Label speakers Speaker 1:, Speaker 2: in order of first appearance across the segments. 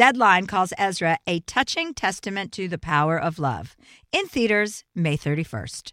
Speaker 1: Deadline calls Ezra a touching testament to the power of love. In theaters, May 31st.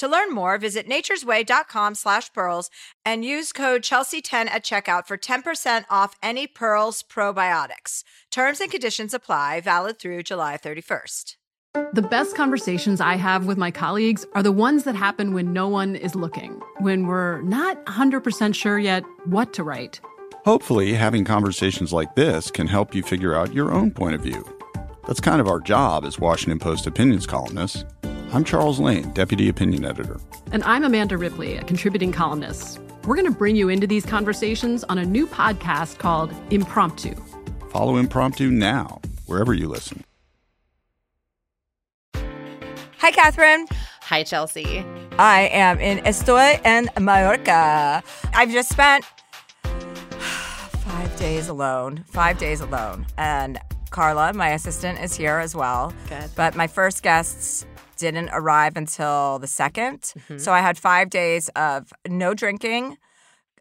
Speaker 1: To learn more, visit naturesway.com slash pearls and use code Chelsea10 at checkout for 10% off any Pearls probiotics. Terms and conditions apply, valid through July 31st.
Speaker 2: The best conversations I have with my colleagues are the ones that happen when no one is looking, when we're not 100% sure yet what to write.
Speaker 3: Hopefully, having conversations like this can help you figure out your own point of view. That's kind of our job as Washington Post opinions columnists. I'm Charles Lane, Deputy Opinion Editor.
Speaker 2: And I'm Amanda Ripley, a contributing columnist. We're going to bring you into these conversations on a new podcast called Impromptu.
Speaker 3: Follow Impromptu now, wherever you listen.
Speaker 1: Hi, Catherine.
Speaker 4: Hi, Chelsea.
Speaker 1: I am in Estoy en Mallorca. I've just spent five days alone, five days alone. And Carla, my assistant, is here as well.
Speaker 4: Good.
Speaker 1: But my first guests didn't arrive until the 2nd
Speaker 4: Mm-hmm.
Speaker 1: So I had five days of no drinking,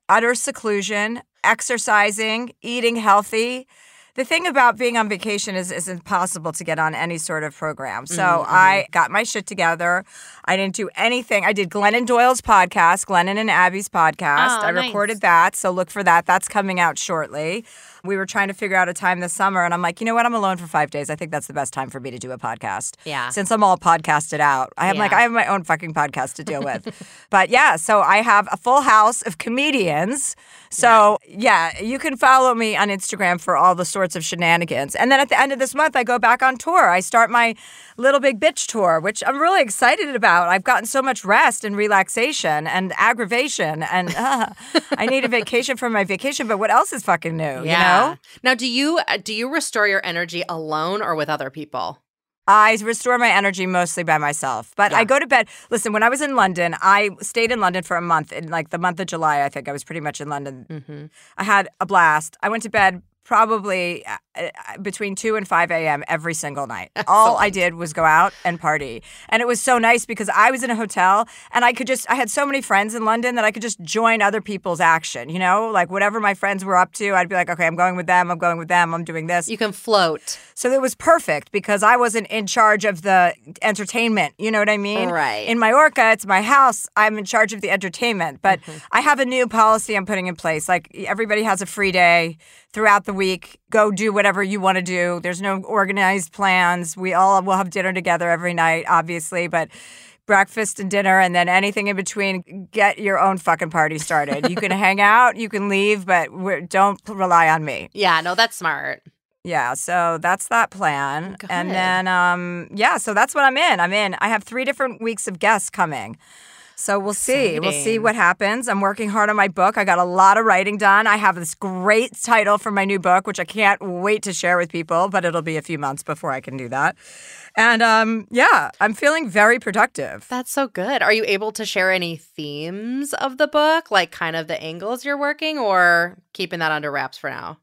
Speaker 1: utter seclusion, exercising, eating healthy. The thing about being on vacation is it's impossible to get on any sort of program. So
Speaker 4: Mm-hmm.
Speaker 1: I got my shit together. I didn't do anything. I did Glennon Doyle's podcast, Glennon and Abby's podcast.
Speaker 4: Oh,
Speaker 1: I
Speaker 4: nice.
Speaker 1: recorded that. So look for that. That's coming out shortly. We were trying to figure out a time this summer, and I'm like, you know what? I'm alone for five days. I think that's the best time for me to do a podcast.
Speaker 4: Yeah.
Speaker 1: Since I'm all podcasted out, I am like, I have my own fucking podcast to deal with. but yeah, so I have a full house of comedians. So yeah, you can follow me on Instagram for all the sorts of shenanigans. And then at the end of this month, I go back on tour. I start my Little Big Bitch tour, which I'm really excited about. I've gotten so much rest and relaxation and aggravation, and uh, I need a vacation from my vacation. But what else is fucking new? You know.
Speaker 4: Now, do you uh, do you restore your energy alone or with other people?
Speaker 1: I restore my energy mostly by myself. But I go to bed. Listen, when I was in London, I stayed in London for a month. In like the month of July, I think I was pretty much in London.
Speaker 4: Mm-hmm.
Speaker 1: I had a blast. I went to bed probably uh, Uh, uh, between 2 and 5 a.m. every single night. All I did was go out and party. And it was so nice because I was in a hotel and I could just, I had so many friends in London that I could just join other people's action, you know? Like whatever my friends were up to, I'd be like, okay, I'm going with them, I'm going with them, I'm doing this.
Speaker 4: You can float.
Speaker 1: So it was perfect because I wasn't in charge of the entertainment. You know what I mean?
Speaker 4: Right.
Speaker 1: In Mallorca, it's my house. I'm in charge of the entertainment. But mm-hmm. I have a new policy I'm putting in place. Like everybody has a free day throughout the week. Go do whatever you want to do. There's no organized plans. We all will have dinner together every night, obviously, but breakfast and dinner and then anything in between get your own fucking party started you can hang out you can leave but we're, don't rely on me
Speaker 4: Yeah, no, that's smart.
Speaker 1: yeah, so that's that plan. And then um yeah, so that's what I'm in. I'm in. I have 3 different weeks of guests coming. So we'll see. We'll see what happens. I'm working hard on my book. I got a lot of writing done. I have this great title for my new book, which I can't wait to share with people, but it'll be a few months before I can do that. And um yeah, I'm feeling very productive.
Speaker 4: That's so good. Are you able to share any themes of the book, like kind of the angles you're working, or keeping that under wraps for now?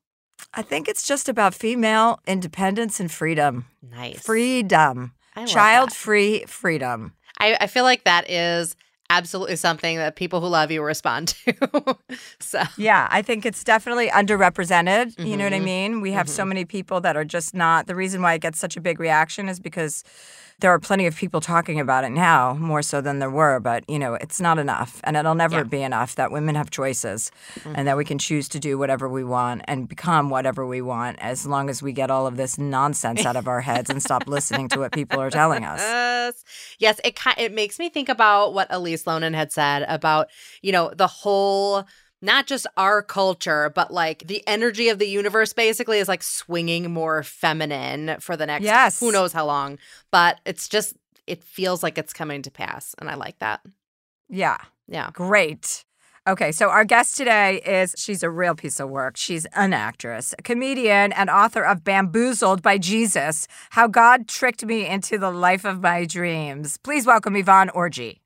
Speaker 1: I think it's just about female independence and freedom.
Speaker 4: Nice.
Speaker 1: Freedom. Child free freedom.
Speaker 4: I, I feel like that is absolutely something that people who love you respond to. so
Speaker 1: Yeah, I think it's definitely underrepresented. You know what I
Speaker 4: Mhm.
Speaker 1: mean? We have so many people that are just not. The reason why it gets such a big reaction is because there are plenty of people talking about it now, more so than there were. But, you know, it's not enough. And it'll never
Speaker 4: Yeah.
Speaker 1: be enough that women have choices mm-hmm. and that we can choose to do whatever we want and become whatever we want as long as we get all of this nonsense out of our heads and stop listening to what people are telling us.
Speaker 4: Yes, yes. It it makes me think about what Elise Loehnen had said about you know the whole not just our culture, but like the energy of the universe basically is like swinging more feminine for the next
Speaker 1: Yes.
Speaker 4: who knows how long. But it's just it feels like it's coming to pass, and I like that.
Speaker 1: Yeah.
Speaker 4: Yeah.
Speaker 1: Great. Okay, so our guest today is she's a real piece of work. She's an actress, a comedian, and author of Bamboozled by Jesus How God Tricked Me into the Life of My Dreams. Please welcome Yvonne Orji.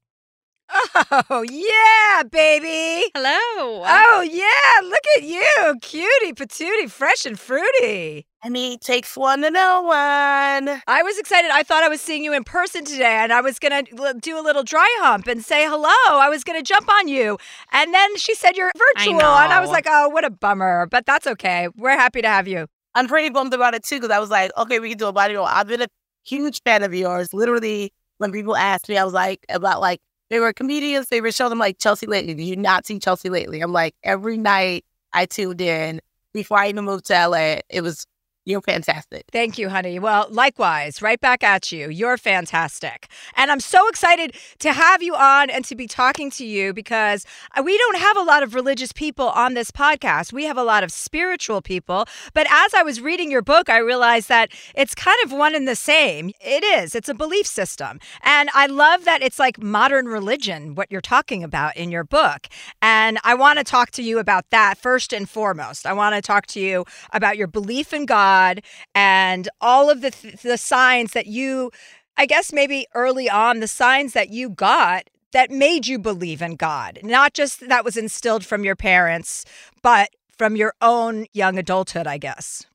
Speaker 1: Oh, yeah, baby.
Speaker 4: Hello.
Speaker 1: Oh, yeah, look at you. Cutie, patootie, fresh and fruity.
Speaker 5: I mean, takes one to know one.
Speaker 1: I was excited. I thought I was seeing you in person today and I was going to do a little dry hump and say hello. I was going to jump on you. And then she said you're virtual. And I was like, oh, what a bummer. But that's okay. We're happy to have you.
Speaker 5: I'm pretty bummed about it too because I was like, okay, we can do a body roll. I've been a huge fan of yours. Literally, when people asked me, I was like, about like, they were comedians' favorite show. I'm like, Chelsea Lately. Did you not see Chelsea Lately? I'm like, every night I tuned in before I even moved to LA. It was, you're fantastic.
Speaker 1: Thank you, honey. Well, likewise, right back at you. You're fantastic. And I'm so excited to have you on and to be talking to you because uh, we don't have a lot of religious people on this podcast. We have a lot of spiritual people. But as I was reading your book, I realized that it's kind of one and the same. It is, it's a belief system. And I love that it's like modern religion, what you're talking about in your book. And I want to talk to you about that first and foremost. I want to talk to you about your belief in God and all of the th- the signs that you I guess maybe early on the signs that you got that made you believe in God. Not just that was instilled from your parents, but from your own young adulthood, I guess.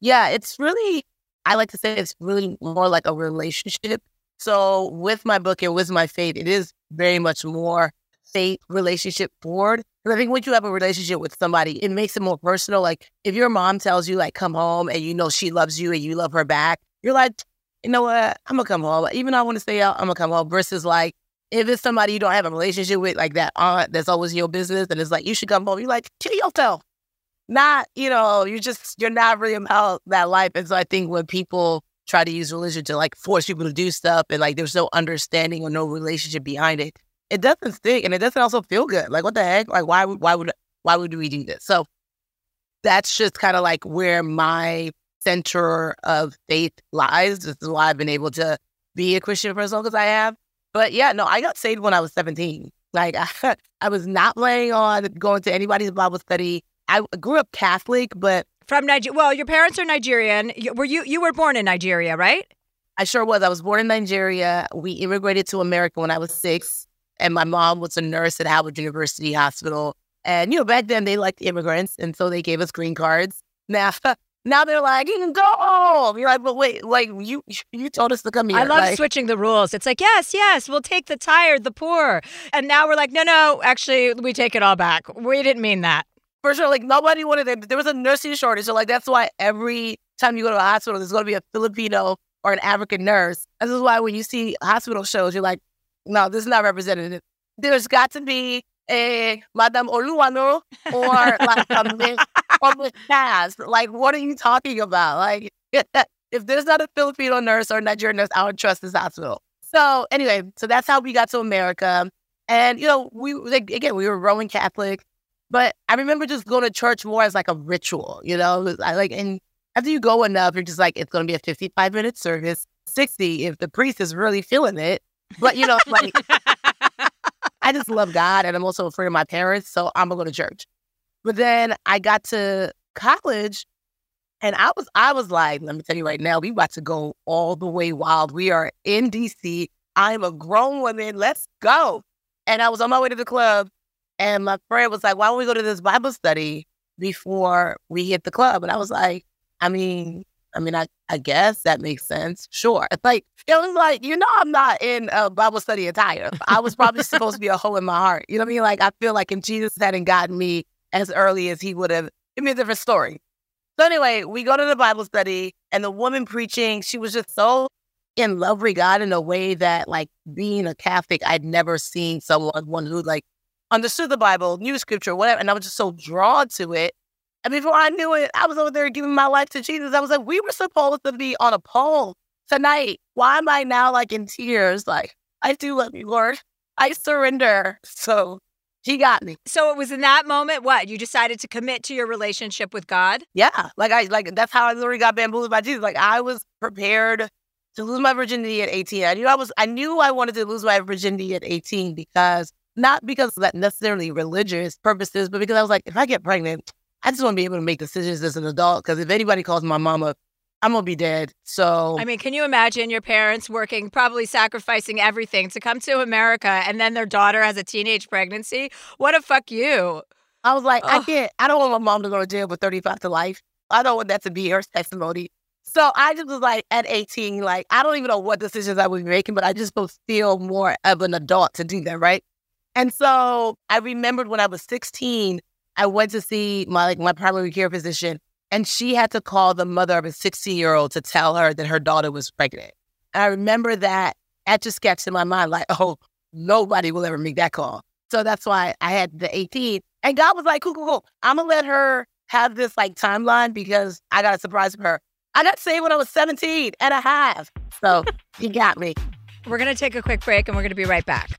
Speaker 5: Yeah, it's really, I like to say it's really more like a relationship. So with my book and with my faith, it is very much more faith relationship forward. Because I think once you have a relationship with somebody, it makes it more personal. Like if your mom tells you like come home and you know she loves you and you love her back, you're like, you know what, I'm gonna come home. Even though I want to stay out, I'm gonna come home. Versus like if it's somebody you don't have a relationship with, like that aunt that's always your business and it's like you should come home, you're like, kill yourself not, you know, you're just, you're not really about that life. And so I think when people try to use religion to like force people to do stuff and like there's no understanding or no relationship behind it, it doesn't stick and it doesn't also feel good. Like, what the heck? Like, why would, why would, why would we do this? So that's just kind of like where my center of faith lies. This is why I've been able to be a Christian for as long as I have. But yeah, no, I got saved when I was 17. Like, I, I was not planning on going to anybody's Bible study. I grew up Catholic, but
Speaker 1: From Nigeria. Well, your parents are Nigerian. You- Were you you were born in Nigeria, right?
Speaker 5: I sure was. I was born in Nigeria. We immigrated to America when I was six, and my mom was a nurse at Howard University Hospital. And you know, back then they liked immigrants, and so they gave us green cards. Now, now they're like, you can go home. You're like, but wait, like you you told us to come here.
Speaker 1: I love
Speaker 5: like,
Speaker 1: switching the rules. It's like, yes, yes, we'll take the tired, the poor. And now we're like, no, no, actually, we take it all back. We didn't mean that.
Speaker 5: for sure. Like nobody wanted it. There was a nursing shortage, so like that's why every time you go to a hospital, there's going to be a Filipino or an African nurse. This is why when you see hospital shows, you're like, no, this is not representative. There's got to be a Madame Oluwano or like a Miss or Miss Cass. Like, what are you talking about? Like, if there's not a Filipino nurse or Nigerian nurse, I don't trust this hospital. So anyway, so that's how we got to America. And you know, we like again, we were Roman Catholic. But I remember just going to church more as like a ritual, you know? I like, and after you go enough, you're just like, it's going to be a 55 minute service, 60 if the priest is really feeling it. But, you know, like, I just love God and I'm also afraid of my parents. So I'm going to go to church. But then I got to college and I was, I was like, let me tell you right now, we about to go all the way wild. We are in DC. I'm a grown woman. Let's go. And I was on my way to the club and my friend was like, why don't we go to this Bible study before we hit the club? And I was like, I mean, I mean, I, I guess that makes sense. Sure. It's like, it was like, you know, I'm not in a Bible study attire. I was probably supposed to be a hole in my heart. You know what I mean? Like, I feel like if Jesus hadn't gotten me as early as he would have, it'd be a different story. So anyway, we go to the Bible study and the woman preaching, she was just so in love with God in a way that like being a Catholic, I'd never seen someone one who like understood the Bible, knew scripture, whatever. And I was just so drawn to it. And before I knew it, I was over there giving my life to Jesus. I was like, we were supposed to be on a pole tonight. Why am I now like in tears? Like, I do love you, Lord. I surrender. So he got me.
Speaker 1: So it was in that moment, what? You decided to commit to your relationship with God?
Speaker 5: Yeah. Like I like that's how I literally got bamboozled by Jesus. Like I was prepared to lose my virginity at 18. I knew I was I knew I wanted to lose my virginity at 18 because not because of that necessarily religious purposes, but because I was like, if I get pregnant, I just want to be able to make decisions as an adult. Because if anybody calls my mama I'm gonna be dead. So
Speaker 1: I mean, can you imagine your parents working, probably sacrificing everything to come to America, and then their daughter has a teenage pregnancy? What a fuck you!
Speaker 5: I was like, Ugh. I can't. I don't want my mom to go to jail for 35 to life. I don't want that to be her testimony. So I just was like, at 18, like I don't even know what decisions I was making, but I just feel more of an adult to do that, right? And so I remembered when I was 16, I went to see my like my primary care physician and she had to call the mother of a 16 year old to tell her that her daughter was pregnant. And I remember that etch just sketch in my mind, like, oh, nobody will ever make that call. So that's why I had the 18. And God was like, cool, cool, cool. I'm going to let her have this like timeline because I got a surprise for her. I got saved when I was 17 and a half. So he got me.
Speaker 1: We're going to take a quick break and we're going to be right back.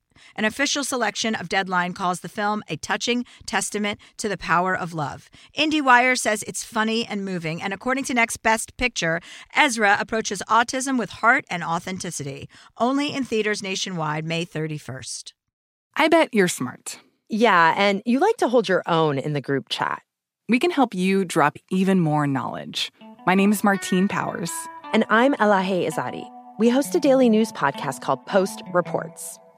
Speaker 1: An official selection of Deadline calls the film a touching testament to the power of love. IndieWire says it's funny and moving, and according to Next Best Picture, Ezra approaches autism with heart and authenticity. Only in theaters nationwide May 31st.
Speaker 6: I bet you're smart.
Speaker 7: Yeah, and you like to hold your own in the group chat.
Speaker 6: We can help you drop even more knowledge. My name is Martine Powers.
Speaker 7: And I'm Elahe Izadi. We host a daily news podcast called Post Reports.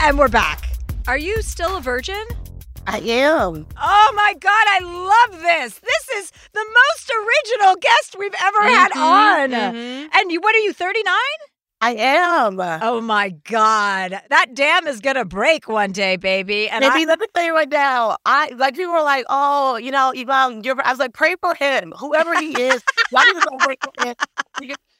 Speaker 1: And we're back. Are you still a virgin?
Speaker 5: I am.
Speaker 1: Oh my God, I love this. This is the most original guest we've ever mm-hmm, had on. Mm-hmm. And you, what are you, 39?
Speaker 5: I am.
Speaker 1: Oh my God. That dam is going to break one day, baby.
Speaker 5: And Maybe I, let me tell you right now. I like people were like, oh, you know, Yvonne, you're, I was like, pray for him. Whoever he is, y'all need to pray for him.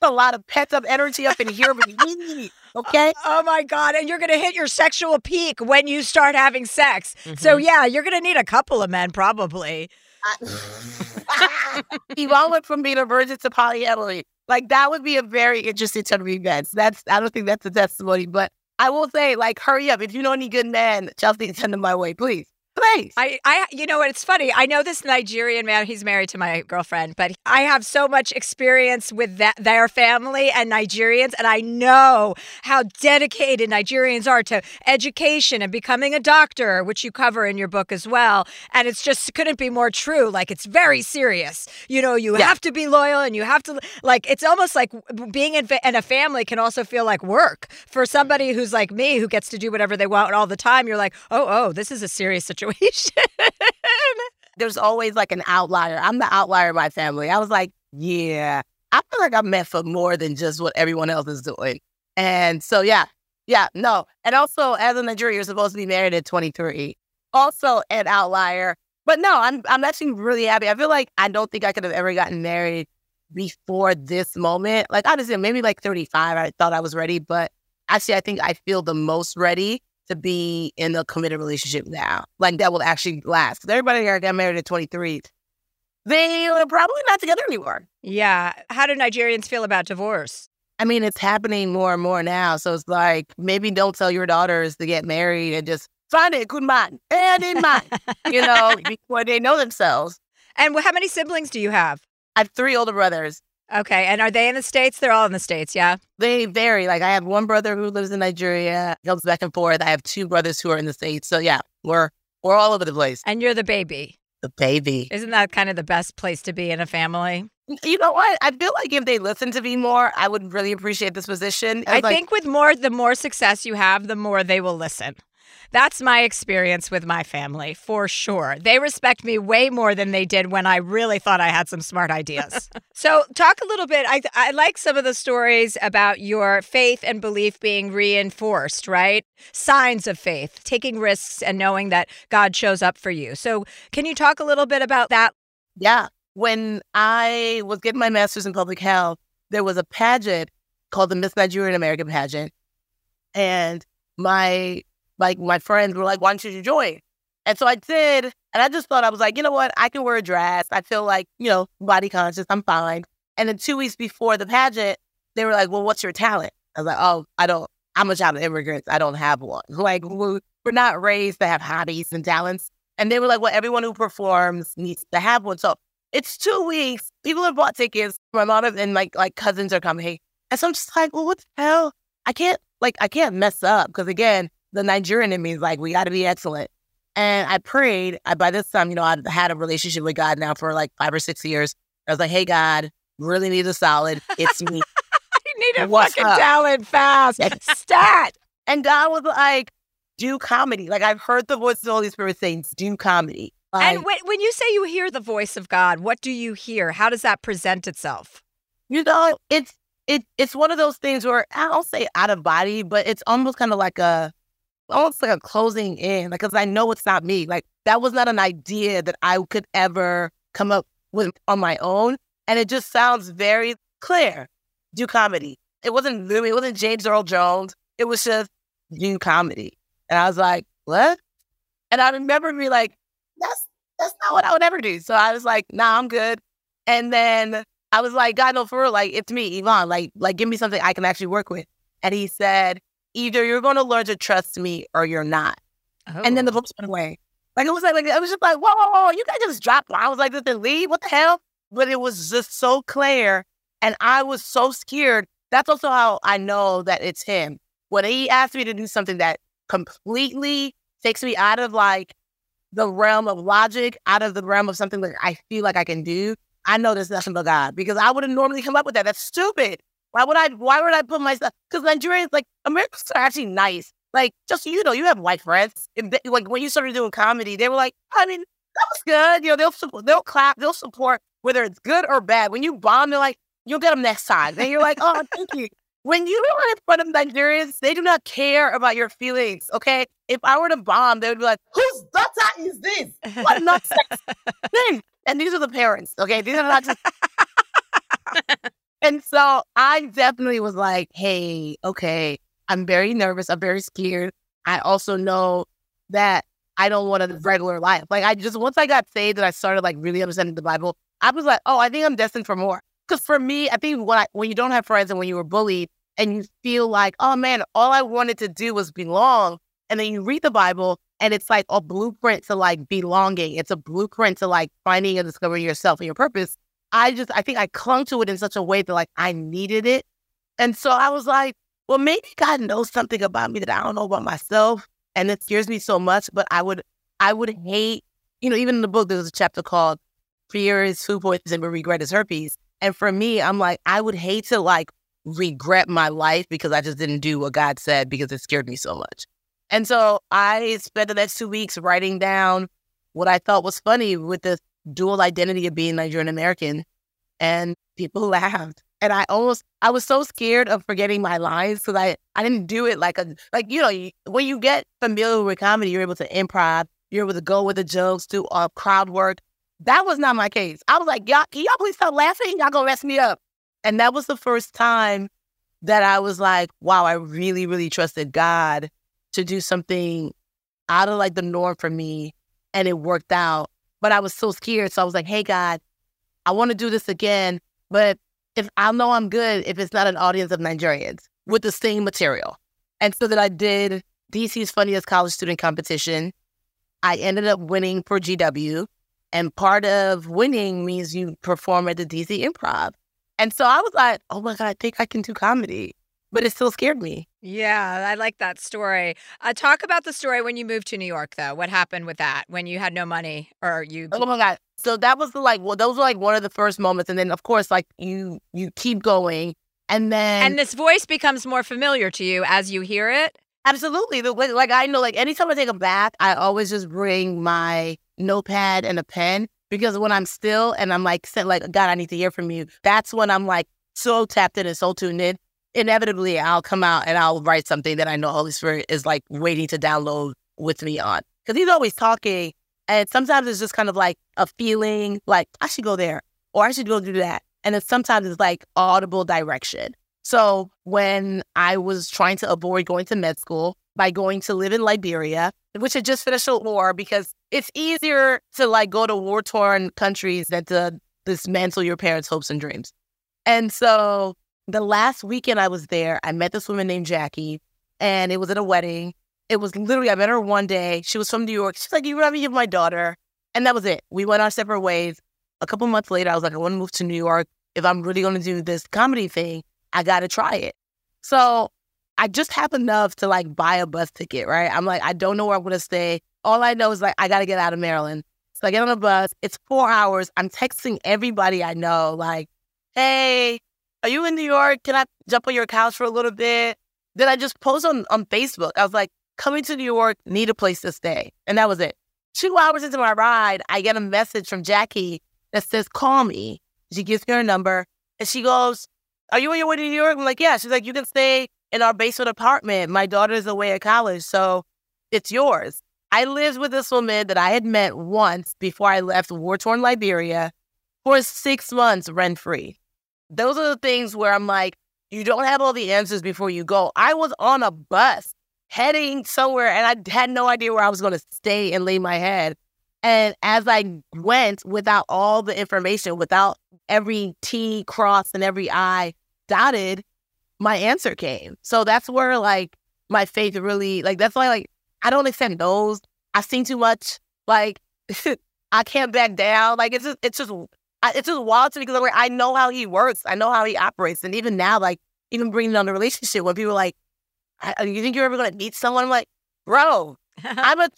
Speaker 5: A lot of pent up energy up in here with me. Okay.
Speaker 1: Oh, oh my God. And you're going to hit your sexual peak when you start having sex. Mm-hmm. So, yeah, you're going to need a couple of men probably.
Speaker 5: I, Yvonne went from being a virgin to polyamory. Like that would be a very interesting turn of events. That's I don't think that's a testimony, but I will say, like, hurry up. If you know any good men, Chelsea, send them my way, please place.
Speaker 1: I, I, you know what? It's funny. I know this Nigerian man. He's married to my girlfriend, but I have so much experience with that their family and Nigerians, and I know how dedicated Nigerians are to education and becoming a doctor, which you cover in your book as well. And it's just couldn't be more true. Like it's very serious. You know, you yeah. have to be loyal, and you have to like. It's almost like being in, in a family can also feel like work for somebody who's like me, who gets to do whatever they want all the time. You're like, oh, oh, this is a serious situation situation.
Speaker 5: There's always like an outlier. I'm the outlier in my family. I was like, yeah, I feel like I'm meant for more than just what everyone else is doing. And so, yeah, yeah, no. And also, as a Nigerian, you're supposed to be married at 23. Also, an outlier. But no, I'm I'm actually really happy. I feel like I don't think I could have ever gotten married before this moment. Like honestly, maybe like 35. I thought I was ready, but actually, I think I feel the most ready to be in a committed relationship now, like that will actually last. Because everybody that got married at 23, they are probably not together anymore.
Speaker 1: Yeah. How do Nigerians feel about divorce?
Speaker 5: I mean, it's happening more and more now. So it's like maybe don't tell your daughters to get married and just find it, good man, and in mind, you know, before they know themselves.
Speaker 1: And how many siblings do you have?
Speaker 5: I have three older brothers.
Speaker 1: Okay. And are they in the States? They're all in the States, yeah?
Speaker 5: They vary. Like I have one brother who lives in Nigeria, goes back and forth. I have two brothers who are in the States. So yeah, we're we're all over the place.
Speaker 1: And you're the baby.
Speaker 5: The baby.
Speaker 1: Isn't that kind of the best place to be in a family?
Speaker 5: You know what? I feel like if they listen to me more, I would really appreciate this position.
Speaker 1: I,
Speaker 5: I like,
Speaker 1: think with more, the more success you have, the more they will listen. That's my experience with my family for sure. They respect me way more than they did when I really thought I had some smart ideas. so, talk a little bit. I, I like some of the stories about your faith and belief being reinforced, right? Signs of faith, taking risks and knowing that God shows up for you. So, can you talk a little bit about that?
Speaker 5: Yeah. When I was getting my master's in public health, there was a pageant called the Miss Nigerian American pageant. And my like my friends were like, why don't you join? And so I did. And I just thought, I was like, you know what? I can wear a dress. I feel like, you know, body conscious. I'm fine. And then two weeks before the pageant, they were like, well, what's your talent? I was like, oh, I don't, I'm a child of immigrants. I don't have one. Like, we're not raised to have hobbies and talents. And they were like, well, everyone who performs needs to have one. So it's two weeks. People have bought tickets. My mom and my like cousins are coming. And so I'm just like, well, what the hell? I can't, like, I can't mess up. Cause again, the Nigerian in me is like, we got to be excellent. And I prayed. I, by this time, you know, I'd had a relationship with God now for like five or six years. I was like, hey, God, really need a solid. It's me.
Speaker 1: you need a What's fucking up? talent fast. Stat.
Speaker 5: And God was like, do comedy. Like I've heard the voice of the Holy Spirit saying, do comedy.
Speaker 1: Like, and when, when you say you hear the voice of God, what do you hear? How does that present itself?
Speaker 5: You know, it's it it's one of those things where I don't say out of body, but it's almost kind of like a almost like a closing in, like, because I know it's not me. Like, that was not an idea that I could ever come up with on my own. And it just sounds very clear. Do comedy. It wasn't Louis, it wasn't James Earl Jones. It was just do comedy. And I was like, what? And I remember me like, that's that's not what I would ever do. So I was like, nah, I'm good. And then I was like, God, no, for real, like it's me, Yvonne. Like, like give me something I can actually work with. And he said, either you're going to learn to trust me or you're not. Oh. And then the oh. books went away. Like it was like, like it was just like, whoa, whoa, whoa, you guys just dropped. I was like, did they leave? What the hell? But it was just so clear. And I was so scared. That's also how I know that it's him. When he asked me to do something that completely takes me out of like the realm of logic, out of the realm of something that I feel like I can do, I know there's nothing but God because I wouldn't normally come up with that. That's stupid. Why would I? Why would I put myself? Because Nigerians, like Americans, are actually nice. Like just so you know, you have white friends. They, like when you started doing comedy, they were like, I mean, that was good. You know, they'll support, they'll clap, they'll support whether it's good or bad. When you bomb, they're like, you'll get them next time. And you're like, oh, thank you. When you are in front of Nigerians, they do not care about your feelings. Okay, if I were to bomb, they would be like, whose daughter is this? What nonsense? and these are the parents. Okay, these are not just. And so I definitely was like, hey, okay, I'm very nervous. I'm very scared. I also know that I don't want a regular life. Like I just once I got saved and I started like really understanding the Bible, I was like, oh, I think I'm destined for more. Because for me, I think when I, when you don't have friends and when you were bullied and you feel like, oh man, all I wanted to do was belong, and then you read the Bible and it's like a blueprint to like belonging. It's a blueprint to like finding and discovering yourself and your purpose. I just I think I clung to it in such a way that like I needed it. And so I was like, well, maybe God knows something about me that I don't know about myself. And it scares me so much, but I would I would hate, you know, even in the book there's a chapter called Fear is food poisoning, but regret is herpes. And for me, I'm like, I would hate to like regret my life because I just didn't do what God said because it scared me so much. And so I spent the next two weeks writing down what I thought was funny with the dual identity of being Nigerian American. And people laughed. And I almost, I was so scared of forgetting my lines because I, I didn't do it like a, like, you know, you, when you get familiar with comedy, you're able to improv, you're able to go with the jokes, do uh, crowd work. That was not my case. I was like, y'all, can y'all please stop laughing? Y'all gonna mess me up. And that was the first time that I was like, wow, I really, really trusted God to do something out of like the norm for me. And it worked out. But I was so scared. So I was like, hey, God, I want to do this again. But if I know I'm good, if it's not an audience of Nigerians with the same material. And so that I did DC's funniest college student competition. I ended up winning for GW. And part of winning means you perform at the DC Improv. And so I was like, oh my God, I think I can do comedy but it still scared me.
Speaker 1: Yeah, I like that story. Uh, talk about the story when you moved to New York, though. What happened with that when you had no money or you?
Speaker 5: Oh my god! So that was the like, well, those were like one of the first moments, and then of course, like you you keep going, and then
Speaker 1: and this voice becomes more familiar to you as you hear it.
Speaker 5: Absolutely, the, like I know, like anytime I take a bath, I always just bring my notepad and a pen because when I'm still and I'm like, like God, I need to hear from you. That's when I'm like so tapped in and so tuned in inevitably I'll come out and I'll write something that I know Holy Spirit is like waiting to download with me on. Because he's always talking. And sometimes it's just kind of like a feeling like I should go there or I should go do that. And then sometimes it's like audible direction. So when I was trying to avoid going to med school by going to live in Liberia, which had just finished a war because it's easier to like go to war torn countries than to dismantle your parents' hopes and dreams. And so the last weekend I was there, I met this woman named Jackie, and it was at a wedding. It was literally, I met her one day. She was from New York. She's like, You remind me of my daughter. And that was it. We went our separate ways. A couple months later, I was like, I want to move to New York. If I'm really going to do this comedy thing, I got to try it. So I just happened enough to like buy a bus ticket, right? I'm like, I don't know where I'm going to stay. All I know is like, I got to get out of Maryland. So I get on a bus. It's four hours. I'm texting everybody I know, like, hey, are you in New York? Can I jump on your couch for a little bit? Then I just post on, on Facebook. I was like, coming to New York, need a place to stay. And that was it. Two hours into my ride, I get a message from Jackie that says, call me. She gives me her number and she goes, Are you on your way to New York? I'm like, Yeah. She's like, You can stay in our basement apartment. My daughter's away at college, so it's yours. I lived with this woman that I had met once before I left war torn Liberia for six months rent free. Those are the things where I'm like, you don't have all the answers before you go. I was on a bus heading somewhere and I had no idea where I was going to stay and lay my head. And as I went without all the information, without every T crossed and every I dotted, my answer came. So that's where like my faith really like that's why like I don't accept those. I've seen too much. Like I can't back down. Like it's just it's just it's just wild to me because I know how he works. I know how he operates. And even now, like, even bringing on the relationship, when people are like, uh, you think you're ever going to meet someone? I'm like, bro, I'm a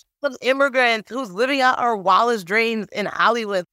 Speaker 5: immigrant who's living out our wildest dreams in Hollywood.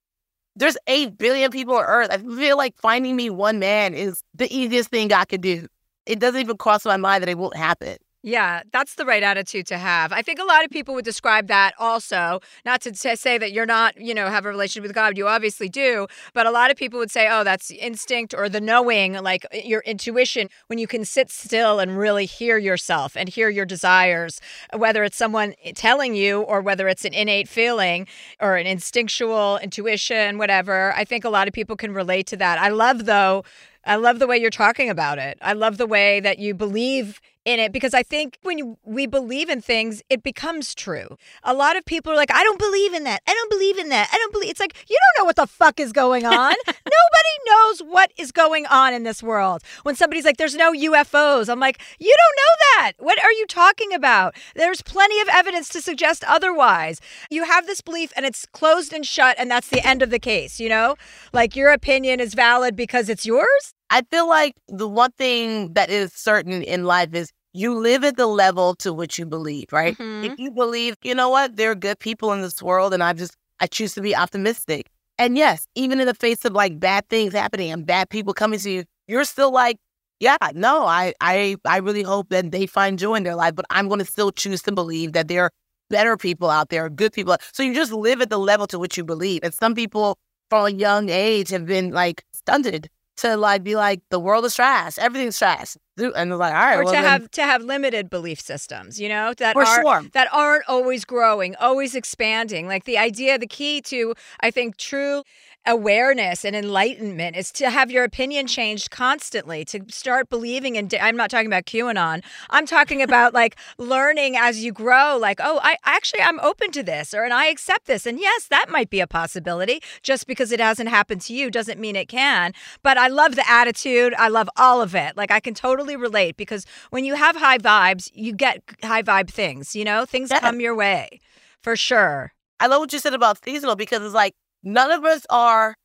Speaker 5: There's 8 billion people on earth. I feel like finding me one man is the easiest thing I could do. It doesn't even cross my mind that it won't happen.
Speaker 1: Yeah, that's the right attitude to have. I think a lot of people would describe that also, not to say that you're not, you know, have a relationship with God. You obviously do. But a lot of people would say, oh, that's instinct or the knowing, like uh, your intuition, when you can sit still and really hear yourself and hear your desires, whether it's someone telling you or whether it's an innate feeling or an instinctual intuition, whatever. I think a lot of people can relate to that. I love, though, I love the way you're talking about it. I love the way that you believe in it because I think when you, we believe in things, it becomes true. A lot of people are like, I don't believe in that. I don't believe in that. I don't believe. It's like, you don't know what the fuck is going on. Nobody knows what is going on in this world. When somebody's like, there's no UFOs, I'm like, you don't know that. What are you talking about? There's plenty of evidence to suggest otherwise. You have this belief and it's closed and shut, and that's the end of the case, you know? Like your opinion is valid because it's yours?
Speaker 5: I feel like the one thing that is certain in life is you live at the level to which you believe, right?
Speaker 1: Mhm.
Speaker 5: If you believe, you know what, there are good people in this world, and I just I choose to be optimistic. And yes, even in the face of like bad things happening and bad people coming to you, you're still like, yeah, no, I I I really hope that they find joy in their life, but I'm going to still choose to believe that there are better people out there, good people. So you just live at the level to which you believe. And some people from a young age have been like stunted to like be like the world is trash, everything's trash, and they're like, all right,
Speaker 1: or
Speaker 5: well,
Speaker 1: to
Speaker 5: then-
Speaker 1: have to have limited belief systems, you know, that
Speaker 5: For
Speaker 1: are
Speaker 5: sure.
Speaker 1: that aren't always growing, always expanding. Like the idea, the key to I think true awareness and enlightenment is to have your opinion changed constantly, to start believing in I'm not talking about QAnon. I'm talking about like learning as you grow, like, oh, I actually I'm open to this or and I accept this. And yes, that might be a possibility. Just because it hasn't happened to you doesn't mean it can. But I love the attitude. I love all of it. Like I can totally relate because when you have high vibes, you get high vibe things, you know? Things
Speaker 5: Yeah.
Speaker 1: come your way. For sure.
Speaker 5: I love what you said about seasonal because it's like none of us are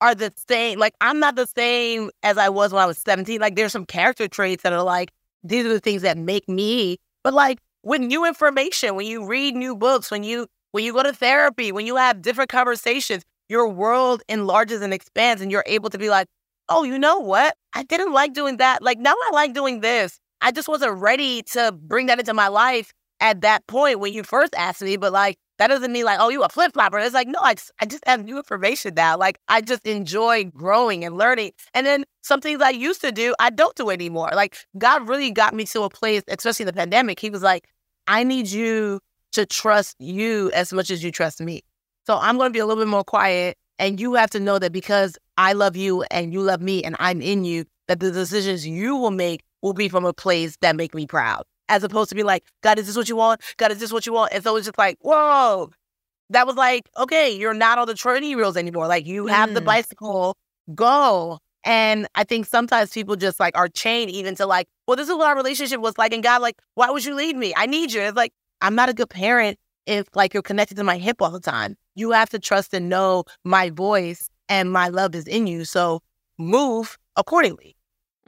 Speaker 5: are the same. Like I'm not the same as I was when I was 17. Like there's some character traits that are like these are the things that make me. But like with new information, when you read new books, when you when you go to therapy, when you have different conversations, your world enlarges and expands, and you're able to be like, oh, you know what? I didn't like doing that. Like now I like doing this. I just wasn't ready to bring that into my life at that point when you first asked me, but like that doesn't mean like, oh, you a flip flopper. It's like, no, I just, I just have new information now. Like I just enjoy growing and learning. And then some things I used to do, I don't do anymore. Like God really got me to a place, especially in the pandemic. He was like, I need you to trust you as much as you trust me. So I'm going to be a little bit more quiet. And you have to know that because I love you and you love me and I'm in you, that the decisions you will make will be from a place that make me proud. As opposed to be like, God, is this what you want? God, is this what you want? And so it's just like, whoa. That was like, okay, you're not on the training wheels anymore. Like you have the
Speaker 1: Mm.
Speaker 5: bicycle, go. And I think sometimes people just like are chained even to like, well, this is what our relationship was like. And God, like, why would you leave me? I need you. It's like, I'm not a good parent if like you're connected to my hip all the time. You have to trust and know my voice and my love is in you. So move accordingly.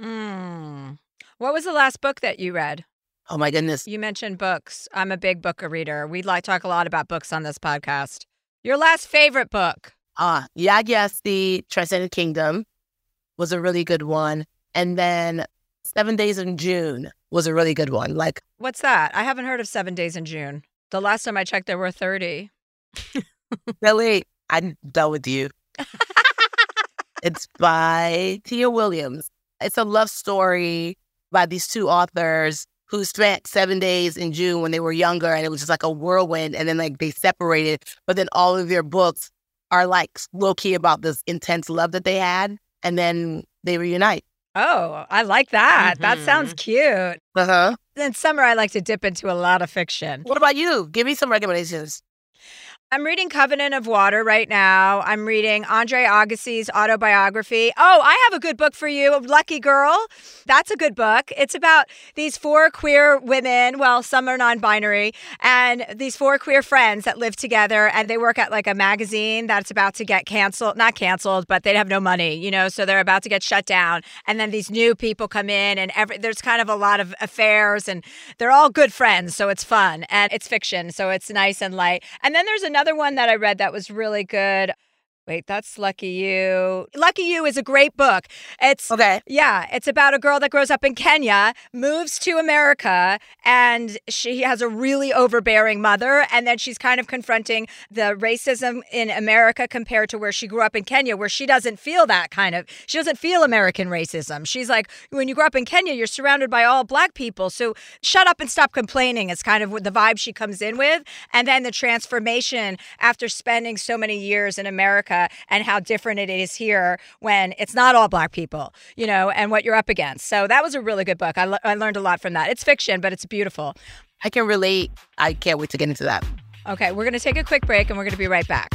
Speaker 1: Mm. What was the last book that you read?
Speaker 5: Oh my goodness.
Speaker 1: You mentioned books. I'm a big book reader. We like talk a lot about books on this podcast. Your last favorite book?
Speaker 5: Uh, yeah, yes, the Transcendent Kingdom was a really good one. And then Seven Days in June was a really good one. Like,
Speaker 1: What's that? I haven't heard of Seven Days in June. The last time I checked, there were 30.
Speaker 5: really? I'm done with you. it's by Tia Williams. It's a love story by these two authors who spent seven days in June when they were younger, and it was just like a whirlwind. And then like they separated, but then all of their books are like low key about this intense love that they had, and then they reunite.
Speaker 1: Oh, I like that. That sounds cute.
Speaker 5: Uh huh.
Speaker 1: In summer, I like to dip into a lot of fiction.
Speaker 5: What about you? Give me some recommendations.
Speaker 1: I'm reading Covenant of Water right now. I'm reading Andre Agassi's autobiography. Oh, I have a good book for you, Lucky Girl. That's a good book. It's about these four queer women. Well, some are non binary, and these four queer friends that live together and they work at like a magazine that's about to get canceled. Not canceled, but they have no money, you know, so they're about to get shut down. And then these new people come in, and every, there's kind of a lot of affairs, and they're all good friends. So it's fun and it's fiction. So it's nice and light. And then there's another one that I read that was really good. Wait, that's Lucky You. Lucky You is a great book. It's
Speaker 5: Okay.
Speaker 1: yeah, it's about a girl that grows up in Kenya, moves to America, and she has a really overbearing mother. And then she's kind of confronting the racism in America compared to where she grew up in Kenya, where she doesn't feel that kind of, she doesn't feel American racism. She's like, when you grow up in Kenya, you're surrounded by all black people. So shut up and stop complaining is kind of the vibe she comes in with. And then the transformation after spending so many years in America America and how different it is here when it's not all black people, you know, and what you're up against. So that was a really good book. I, le- I learned a lot from that. It's fiction, but it's beautiful.
Speaker 5: I can relate. I can't wait to get into that.
Speaker 1: Okay, we're going to take a quick break and we're going to be right back.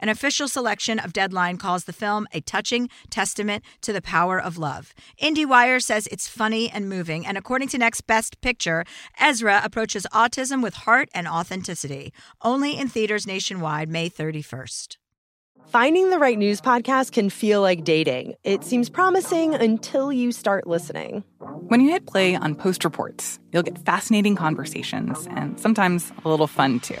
Speaker 1: An official selection of Deadline calls the film a touching testament to the power of love. IndieWire says it's funny and moving, and according to Next Best Picture, Ezra approaches autism with heart and authenticity. Only in theaters nationwide May 31st.
Speaker 7: Finding the right news podcast can feel like dating. It seems promising until you start listening.
Speaker 6: When you hit play on Post Reports, you'll get fascinating conversations and sometimes a little fun too.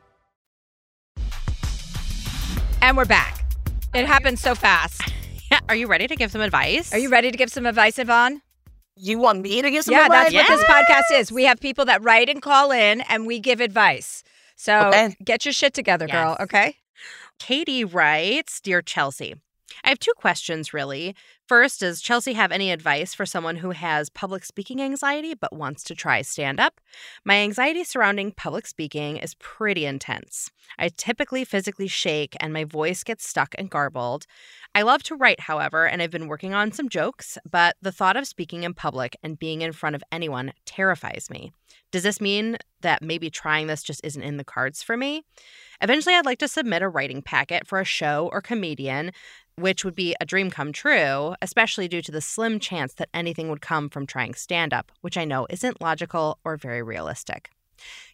Speaker 1: And we're back. It happened so fast.
Speaker 4: Are you ready to give some advice?
Speaker 1: Are you ready to give some advice, Yvonne?
Speaker 5: You want me to give some
Speaker 1: yeah,
Speaker 5: advice?
Speaker 1: that's what this podcast is. We have people that write and call in, and we give advice. So
Speaker 5: Okay.
Speaker 1: get your shit together, girl. Okay.
Speaker 4: Katie writes Dear Chelsea, I have two questions really. First, does Chelsea have any advice for someone who has public speaking anxiety but wants to try stand up? My anxiety surrounding public speaking is pretty intense. I typically physically shake and my voice gets stuck and garbled. I love to write, however, and I've been working on some jokes, but the thought of speaking in public and being in front of anyone terrifies me. Does this mean that maybe trying this just isn't in the cards for me? Eventually, I'd like to submit a writing packet for a show or comedian, which would be a dream come true, especially due to the slim chance that anything would come from trying stand up, which I know isn't logical or very realistic.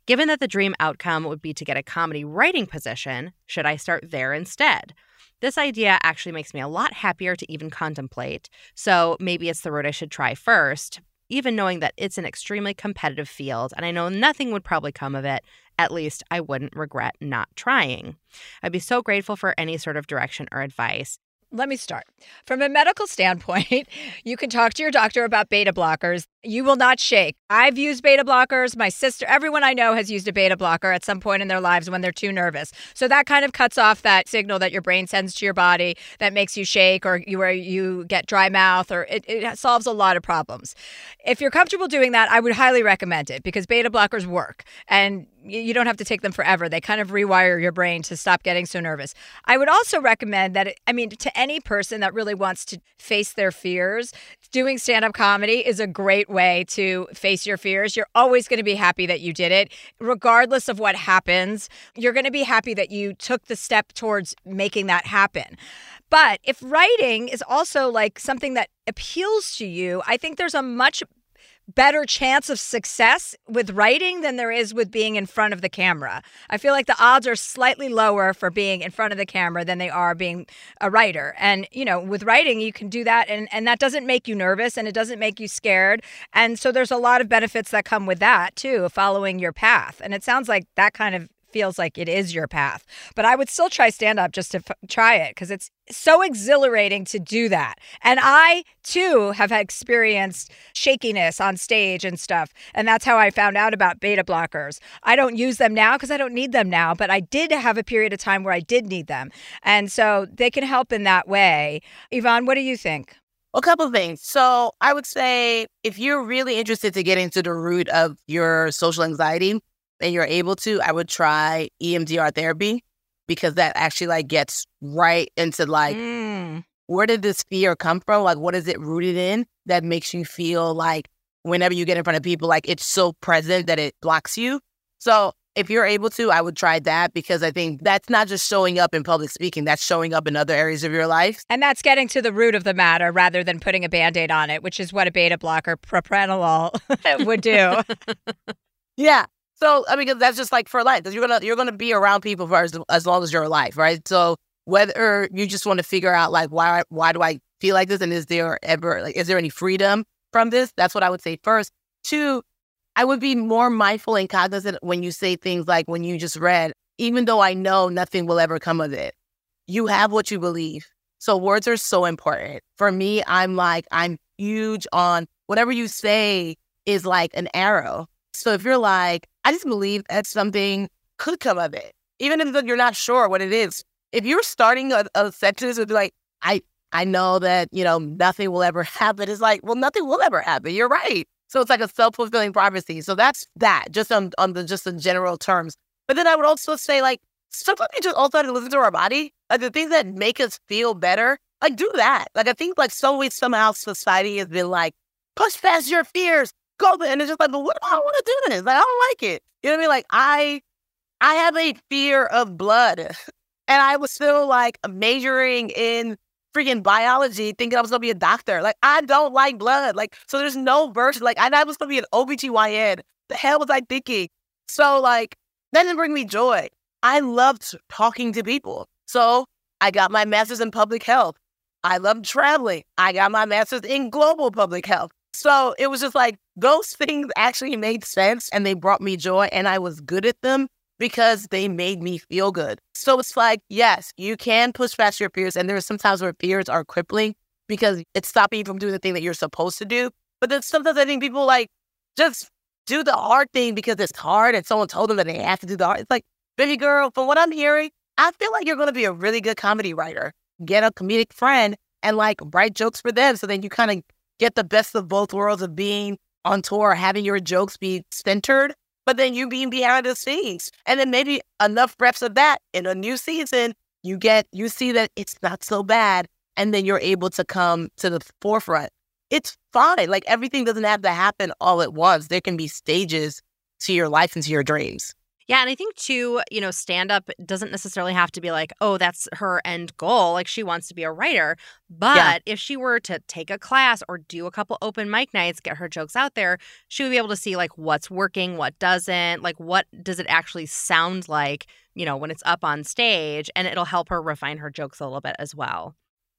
Speaker 4: Given that the dream outcome would be to get a comedy writing position, should I start there instead? This idea actually makes me a lot happier to even contemplate, so maybe it's the road I should try first, even knowing that it's an extremely competitive field and I know nothing would probably come of it. At least I wouldn't regret not trying. I'd be so grateful for any sort of direction or advice.
Speaker 1: Let me start. From a medical standpoint, you can talk to your doctor about beta blockers. You will not shake. I've used beta blockers. My sister, everyone I know has used a beta blocker at some point in their lives when they're too nervous. So that kind of cuts off that signal that your brain sends to your body that makes you shake or you you get dry mouth or it, it solves a lot of problems. If you're comfortable doing that, I would highly recommend it because beta blockers work and you you don't have to take them forever. They kind of rewire your brain to stop getting so nervous. I would also recommend that, I mean, to any person that really wants to face their fears, doing stand up comedy is a great way to face your fears. You're always going to be happy that you did it. Regardless of what happens, you're going to be happy that you took the step towards making that happen. But if writing is also like something that appeals to you, I think there's a much better chance of success with writing than there is with being in front of the camera. I feel like the odds are slightly lower for being in front of the camera than they are being a writer. And, you know, with writing, you can do that and, and that doesn't make you nervous and it doesn't make you scared. And so there's a lot of benefits that come with that too, following your path. And it sounds like that kind of feels like it is your path. But I would still try stand up just to f- try it because it's so exhilarating to do that. And I too have experienced shakiness on stage and stuff. And that's how I found out about beta blockers. I don't use them now because I don't need them now, but I did have a period of time where I did need them. And so they can help in that way. Yvonne, what do you think?
Speaker 5: A couple of things. So I would say if you're really interested to get into the root of your social anxiety, and you're able to, I would try EMDR therapy because that actually like gets right into like
Speaker 1: Mm.
Speaker 5: where did this fear come from? Like what is it rooted in that makes you feel like whenever you get in front of people, like it's so present that it blocks you. So if you're able to, I would try that because I think that's not just showing up in public speaking, that's showing up in other areas of your life.
Speaker 1: And that's getting to the root of the matter rather than putting a band aid on it, which is what a beta blocker, propranolol, would do.
Speaker 5: Yeah. So I mean, that's just like for life. you're gonna you're gonna be around people for as, as long as you're alive, right? So whether you just want to figure out like why why do I feel like this, and is there ever like is there any freedom from this? That's what I would say first. Two, I would be more mindful and cognizant when you say things like when you just read, even though I know nothing will ever come of it. You have what you believe. So words are so important. For me, I'm like I'm huge on whatever you say is like an arrow. So if you're like, I just believe that something could come of it, even if you're not sure what it is. If you're starting a, a sentence with like, I I know that you know nothing will ever happen, it's like, well, nothing will ever happen. You're right. So it's like a self fulfilling prophecy. So that's that, just on on the just in general terms. But then I would also say like sometimes we just also have to listen to our body, like the things that make us feel better. Like do that. Like I think like some way somehow society has been like push past your fears, go there. And it's just like, but what do I want to do this? Like, I don't like it. You know what I mean? Like, I I have a fear of blood. And I was still like majoring in freaking biology, thinking I was gonna be a doctor. Like, I don't like blood. Like, so there's no version. Like, I, I was gonna be an OBGYN. The hell was I thinking? So, like, that didn't bring me joy. I loved talking to people. So I got my master's in public health. I loved traveling. I got my master's in global public health. So it was just like those things actually made sense and they brought me joy and I was good at them because they made me feel good. So it's like, yes, you can push past your fears. And there are some times where fears are crippling because it's stopping you from doing the thing that you're supposed to do. But then sometimes I think people like just do the hard thing because it's hard and someone told them that they have to do the hard. It's like, baby girl, from what I'm hearing, I feel like you're going to be a really good comedy writer. Get a comedic friend and like write jokes for them. So then you kind of get the best of both worlds of being on tour, having your jokes be centered, but then you being behind the scenes. And then maybe enough reps of that in a new season, you get, you see that it's not so bad. And then you're able to come to the forefront. It's fine. Like everything doesn't have to happen all at once. There can be stages to your life and to your dreams.
Speaker 4: Yeah, and I think too, you know, stand up doesn't necessarily have to be like, oh, that's her end goal. Like she wants to be a writer. But
Speaker 5: Yeah.
Speaker 4: if she were to take a class or do a couple open mic nights, get her jokes out there, she would be able to see like what's working, what doesn't, like what does it actually sound like, you know, when it's up on stage, and it'll help her refine her jokes a little bit as well.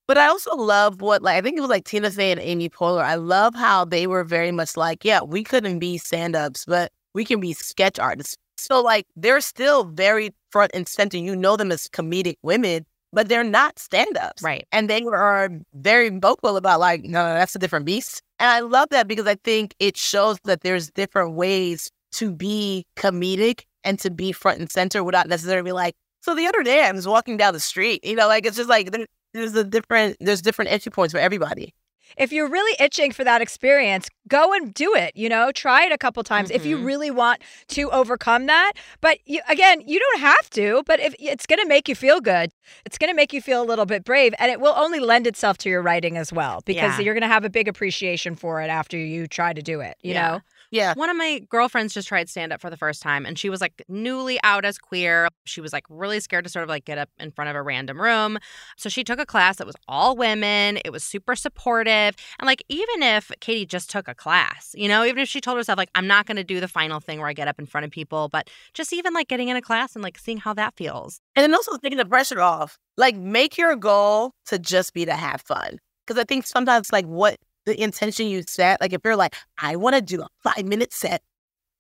Speaker 5: But I also love what, like, I think it was like Tina Fey and Amy Poehler. I love how they were very much like, yeah, we couldn't be stand ups, but we can be sketch artists. So, like, they're still very front and center. You know them as comedic women, but they're not stand ups.
Speaker 4: Right.
Speaker 5: And they are very vocal about, like, no, no, that's a different beast. And I love that because I think it shows that there's different ways to be comedic and to be front and center without necessarily be like, so the other day I was walking down the street, you know, like it's just like there- there's a different there's different entry points for everybody.
Speaker 1: If you're really itching for that experience, go and do it. You know, try it a couple times if you
Speaker 4: Mhm.
Speaker 1: really want to overcome that. But you, again, you don't have to. But if it's going to make you feel good, it's going to make you feel a little bit brave, and it will only lend itself to your writing as well because
Speaker 4: Yeah.
Speaker 1: you're going to have a big appreciation for it after you try to do it. You
Speaker 4: Yeah.
Speaker 1: know,
Speaker 5: Yeah.
Speaker 4: One of my girlfriends just tried stand up for the first time and she was like newly out as queer. She was like really scared to sort of like get up in front of a random room. So she took a class that was all women. It was super supportive. And like even if Katie just took a class, you know, even if she told herself like I'm not going to do the final thing where I get up in front of people, but just even like getting in a class and like seeing how that feels.
Speaker 5: And then also taking the pressure off. Like make your goal to just be to have fun. Because I think sometimes like what the intention you set, like if you're like, I want to do a five minute set,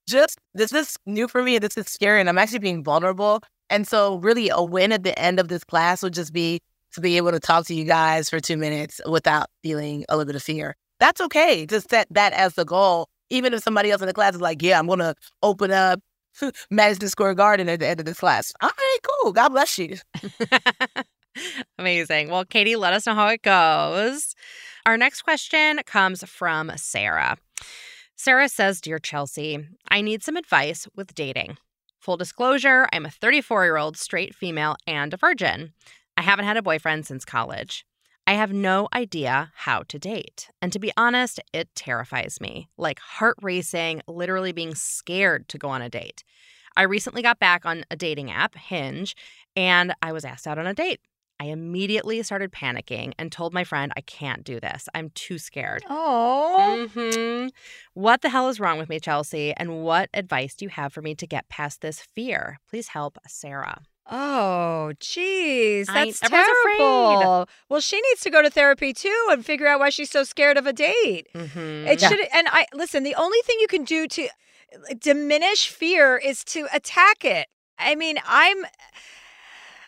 Speaker 5: just this is new for me. This is scary. And I'm actually being vulnerable. And so really a win at the end of this class would just be to be able to talk to you guys for two minutes without feeling a little bit of fear. That's okay to set that as the goal. Even if somebody else in the class is like, yeah, I'm going to open up Madison Square Garden at the end of this class. All right, cool. God bless you.
Speaker 4: Amazing. Well, Katie, let us know how it goes. Our next question comes from Sarah. Sarah says, Dear Chelsea, I need some advice with dating. Full disclosure, I'm a 34 year old straight female and a virgin. I haven't had a boyfriend since college. I have no idea how to date. And to be honest, it terrifies me like heart racing, literally being scared to go on a date. I recently got back on a dating app, Hinge, and I was asked out on a date. I immediately started panicking and told my friend, I can't do this. I'm too scared.
Speaker 1: Oh.
Speaker 4: hmm What the hell is wrong with me, Chelsea? And what advice do you have for me to get past this fear? Please help Sarah.
Speaker 1: Oh, jeez,
Speaker 4: I-
Speaker 1: that's
Speaker 4: afraid.
Speaker 1: terrible. Well, she needs to go to therapy too and figure out why she's so scared of a date.
Speaker 4: Mm-hmm.
Speaker 1: It should, and I listen. The only thing you can do to diminish fear is to attack it. I mean, I'm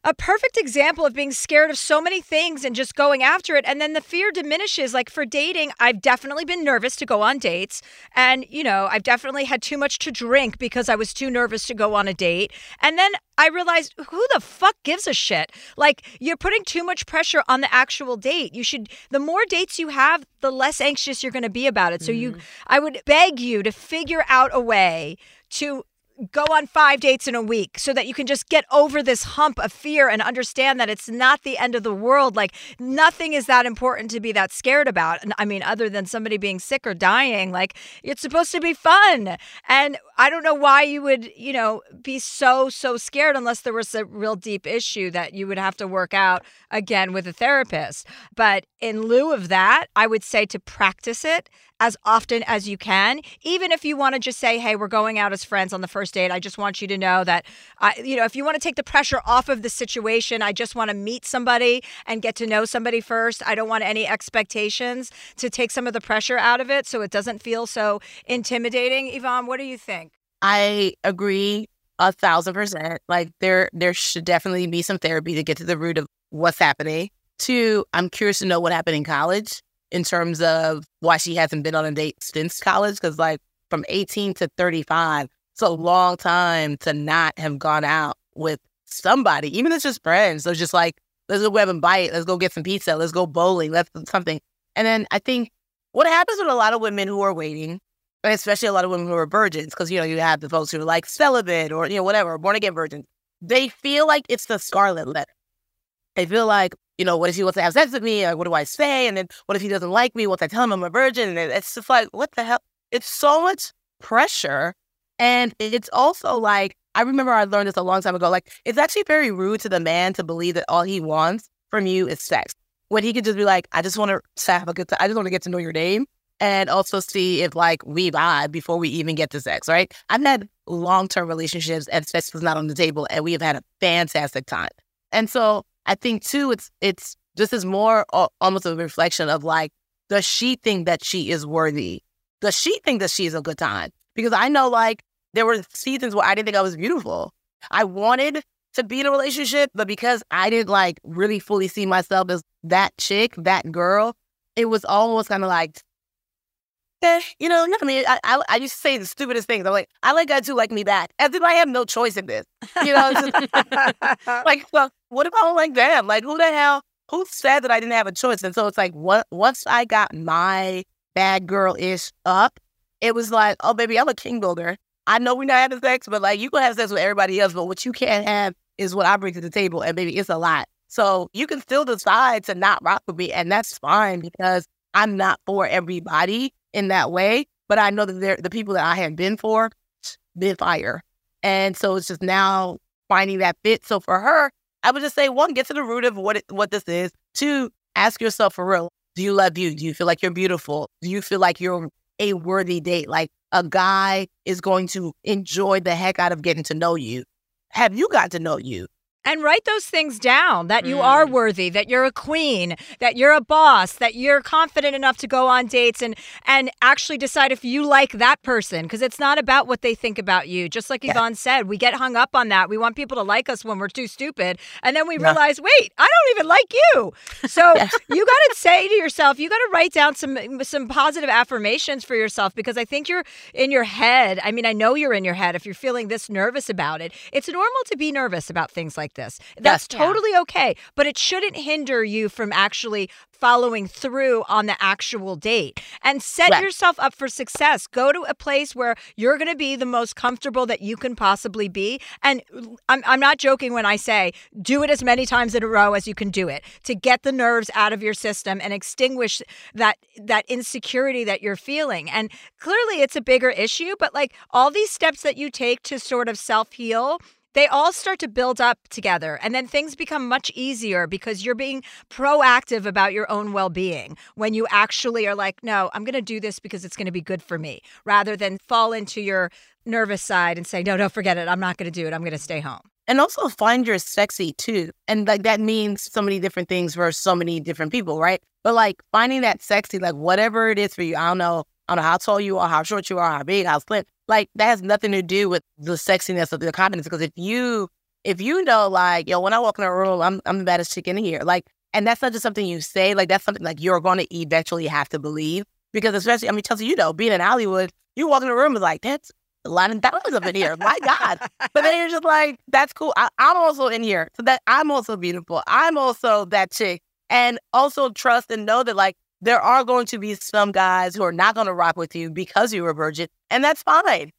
Speaker 1: a perfect example of being scared of so many things and just going after it. And then the fear diminishes. Like for dating, I've definitely been nervous to go on dates. And, you know, I've definitely had too much to drink because I was too nervous to go on a date. And then I realized who the fuck gives a shit? Like you're putting too much pressure on the actual date. You should, the more dates you have, the less anxious you're going to be about it. So you, mm-hmm. I would beg you to figure out a way to go on five dates in a week so that you can just get over this hump of fear and understand that it's not the end of the world. Like nothing is that important to be that scared about. And I mean, other than somebody being sick or dying, like it's supposed to be fun. And I don't know why you would, you know, be so, so scared unless there was a real deep issue that you would have to work out again with a therapist. But in lieu of that, I would say to practice it as often as you can, even if you want to just say, "Hey, we're going out as friends on the first date. I just want you to know that, I, you know, if you want to take the pressure off of the situation, I just want to meet somebody and get to know somebody first. I don't want any expectations to take some of the pressure out of it, so it doesn't feel so intimidating." Yvonne, what do you think?
Speaker 5: I agree a thousand percent. Like there, there should definitely be some therapy to get to the root of what's happening. Two, I'm curious to know what happened in college in terms of why she hasn't been on a date since college. Because like from 18 to 35, it's a long time to not have gone out with somebody, even if it's just friends. So just like let's go grab and bite, let's go get some pizza, let's go bowling, let's something. And then I think what happens with a lot of women who are waiting and especially a lot of women who are virgins, because you know you have the folks who are like celibate or you know whatever, born again virgins. They feel like it's the scarlet letter. They feel like you know, what if he wants to have sex with me? Like, what do I say? And then what if he doesn't like me? Once I tell him I'm a virgin, and it's just like, what the hell? It's so much pressure, and it's also like I remember I learned this a long time ago. Like, it's actually very rude to the man to believe that all he wants from you is sex. When he could just be like, I just want to have a good time. I just want to get to know your name and also see if like we vibe before we even get to sex, right? I've had long term relationships and sex was not on the table and we have had a fantastic time. And so I think too, it's it's this is more al- almost a reflection of like, does she think that she is worthy? Does she think that she's a good time? Because I know like there were seasons where I didn't think I was beautiful. I wanted to be in a relationship, but because I didn't like really fully see myself as that chick, that girl, it was almost kind of like eh, you know, I mean, I, I, I used to say the stupidest things. I'm like, I like guys who like me back, as if I have no choice in this. You know, just, like, well, what if I don't like them? Like, who the hell? Who said that I didn't have a choice? And so it's like, what? Once I got my bad girl ish up, it was like, oh baby, I'm a king builder. I know we're not having sex, but like you can have sex with everybody else, but what you can't have is what I bring to the table, and maybe it's a lot. So you can still decide to not rock with me, and that's fine because I'm not for everybody in that way. but I know that the people that I have been for, been fire. And so it's just now finding that fit. So for her, I would just say one, get to the root of what it, what this is. Two, ask yourself for real: Do you love you? Do you feel like you're beautiful? Do you feel like you're a worthy date? Like a guy is going to enjoy the heck out of getting to know you. Have you got to know you?
Speaker 1: And write those things down that you are
Speaker 4: Mm.
Speaker 1: worthy, that you're a queen, that you're a boss, that you're confident enough to go on dates and and actually decide if you like that person because it's not about what they think about you. Just like
Speaker 5: Yeah.
Speaker 1: Yvonne said, we get hung up on that. We want people to like us when we're too stupid, and then we
Speaker 5: Yeah.
Speaker 1: realize, wait, I don't even like you. So
Speaker 5: Yeah.
Speaker 1: you got to say to yourself, you got to write down some some positive affirmations for yourself because I think you're in your head. I mean, I know you're in your head if you're feeling this nervous about it. It's normal to be nervous about things like this. That's
Speaker 4: Yeah.
Speaker 1: totally okay, but it shouldn't hinder you from actually following through on the actual date and set
Speaker 5: Right.
Speaker 1: yourself up for success. Go to a place where you're going to be the most comfortable that you can possibly be. And I'm, I'm not joking when I say do it as many times in a row as you can do it to get the nerves out of your system and extinguish that that insecurity that you're feeling. And clearly it's a bigger issue, but like all these steps that you take to sort of self-heal they all start to build up together and then things become much easier because you're being proactive about your own well-being when you actually are like no i'm going to do this because it's going to be good for me rather than fall into your nervous side and say no no forget it i'm not going to do it i'm going to stay home
Speaker 5: And also find your sexy too. And like that means so many different things for so many different people, right? But like finding that sexy, like whatever it is for you, I don't know, I don't know how tall you are, how short you are, how big, how slim. Like that has nothing to do with the sexiness of the confidence. Because if you if you know like, yo, when I walk in a room, I'm I'm the baddest chick in here. Like, and that's not just something you say, like that's something like you're gonna eventually have to believe. Because especially, I mean, Chelsea, you know, being in Hollywood, you walk in a room and like, that's a lot of dollars up in here. My God. But then you're just like, that's cool. I, I'm also in here. So that I'm also beautiful. I'm also that chick. And also trust and know that like there are going to be some guys who are not going to rock with you because you're a virgin. And that's fine.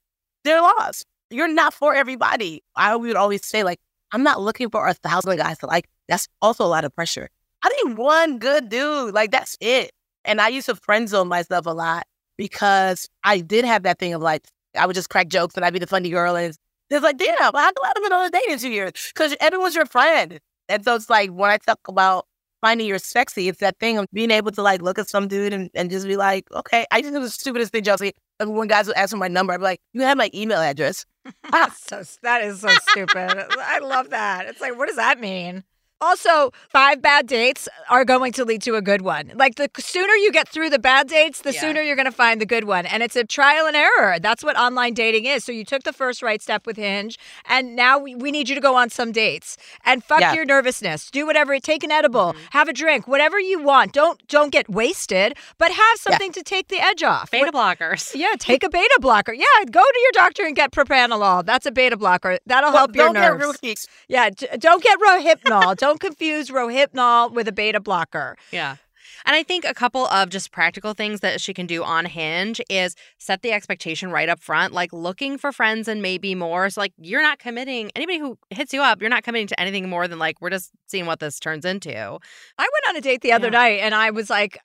Speaker 5: They're lost. You're not for everybody. I would always say, like, I'm not looking for a thousand guys to like. That's also a lot of pressure. I need one good dude. Like, that's it. And I used to friend zone myself a lot because I did have that thing of like, I would just crack jokes and I'd be the funny girl. And it's like, damn, how come I haven't been on a date in two years? Because everyone's your friend. And so it's like, when I talk about finding you're sexy, it's that thing of being able to like look at some dude and, and just be like, okay. I just do the stupidest thing, Chelsea. Like, when guys would ask for my number, I'd be like, you have my email address. Ah,
Speaker 1: so that is so stupid. I love that. It's like, what does that mean? Also, five bad dates are going to lead to a good one. Like the sooner you get through the bad dates, the
Speaker 4: Yeah.
Speaker 1: sooner you're going to find the good one. And it's a trial and error. That's what online dating is. So you took the first right step with Hinge, and now we, we need you to go on some dates and fuck
Speaker 5: Yeah.
Speaker 1: your nervousness. Do whatever. Take an edible. Mm-hmm. Have a drink. Whatever you want. Don't don't get wasted, but have something to take the edge off.
Speaker 4: Beta blockers.
Speaker 1: Yeah, take a beta blocker. Yeah, go to your doctor and get propranolol. That's a beta blocker. That'll help your nerves. Yeah, d- don't get Rohypnol. don't confuse Rohypnol with a beta blocker.
Speaker 4: Yeah. And I think a couple of just practical things that she can do on Hinge is set the expectation right up front, like looking for friends and maybe more. So, like, you're not committing, anybody who hits you up, you're not committing to anything more than like, we're just seeing what this turns into.
Speaker 1: I went on a date the other
Speaker 4: Yeah.
Speaker 1: night and I was like,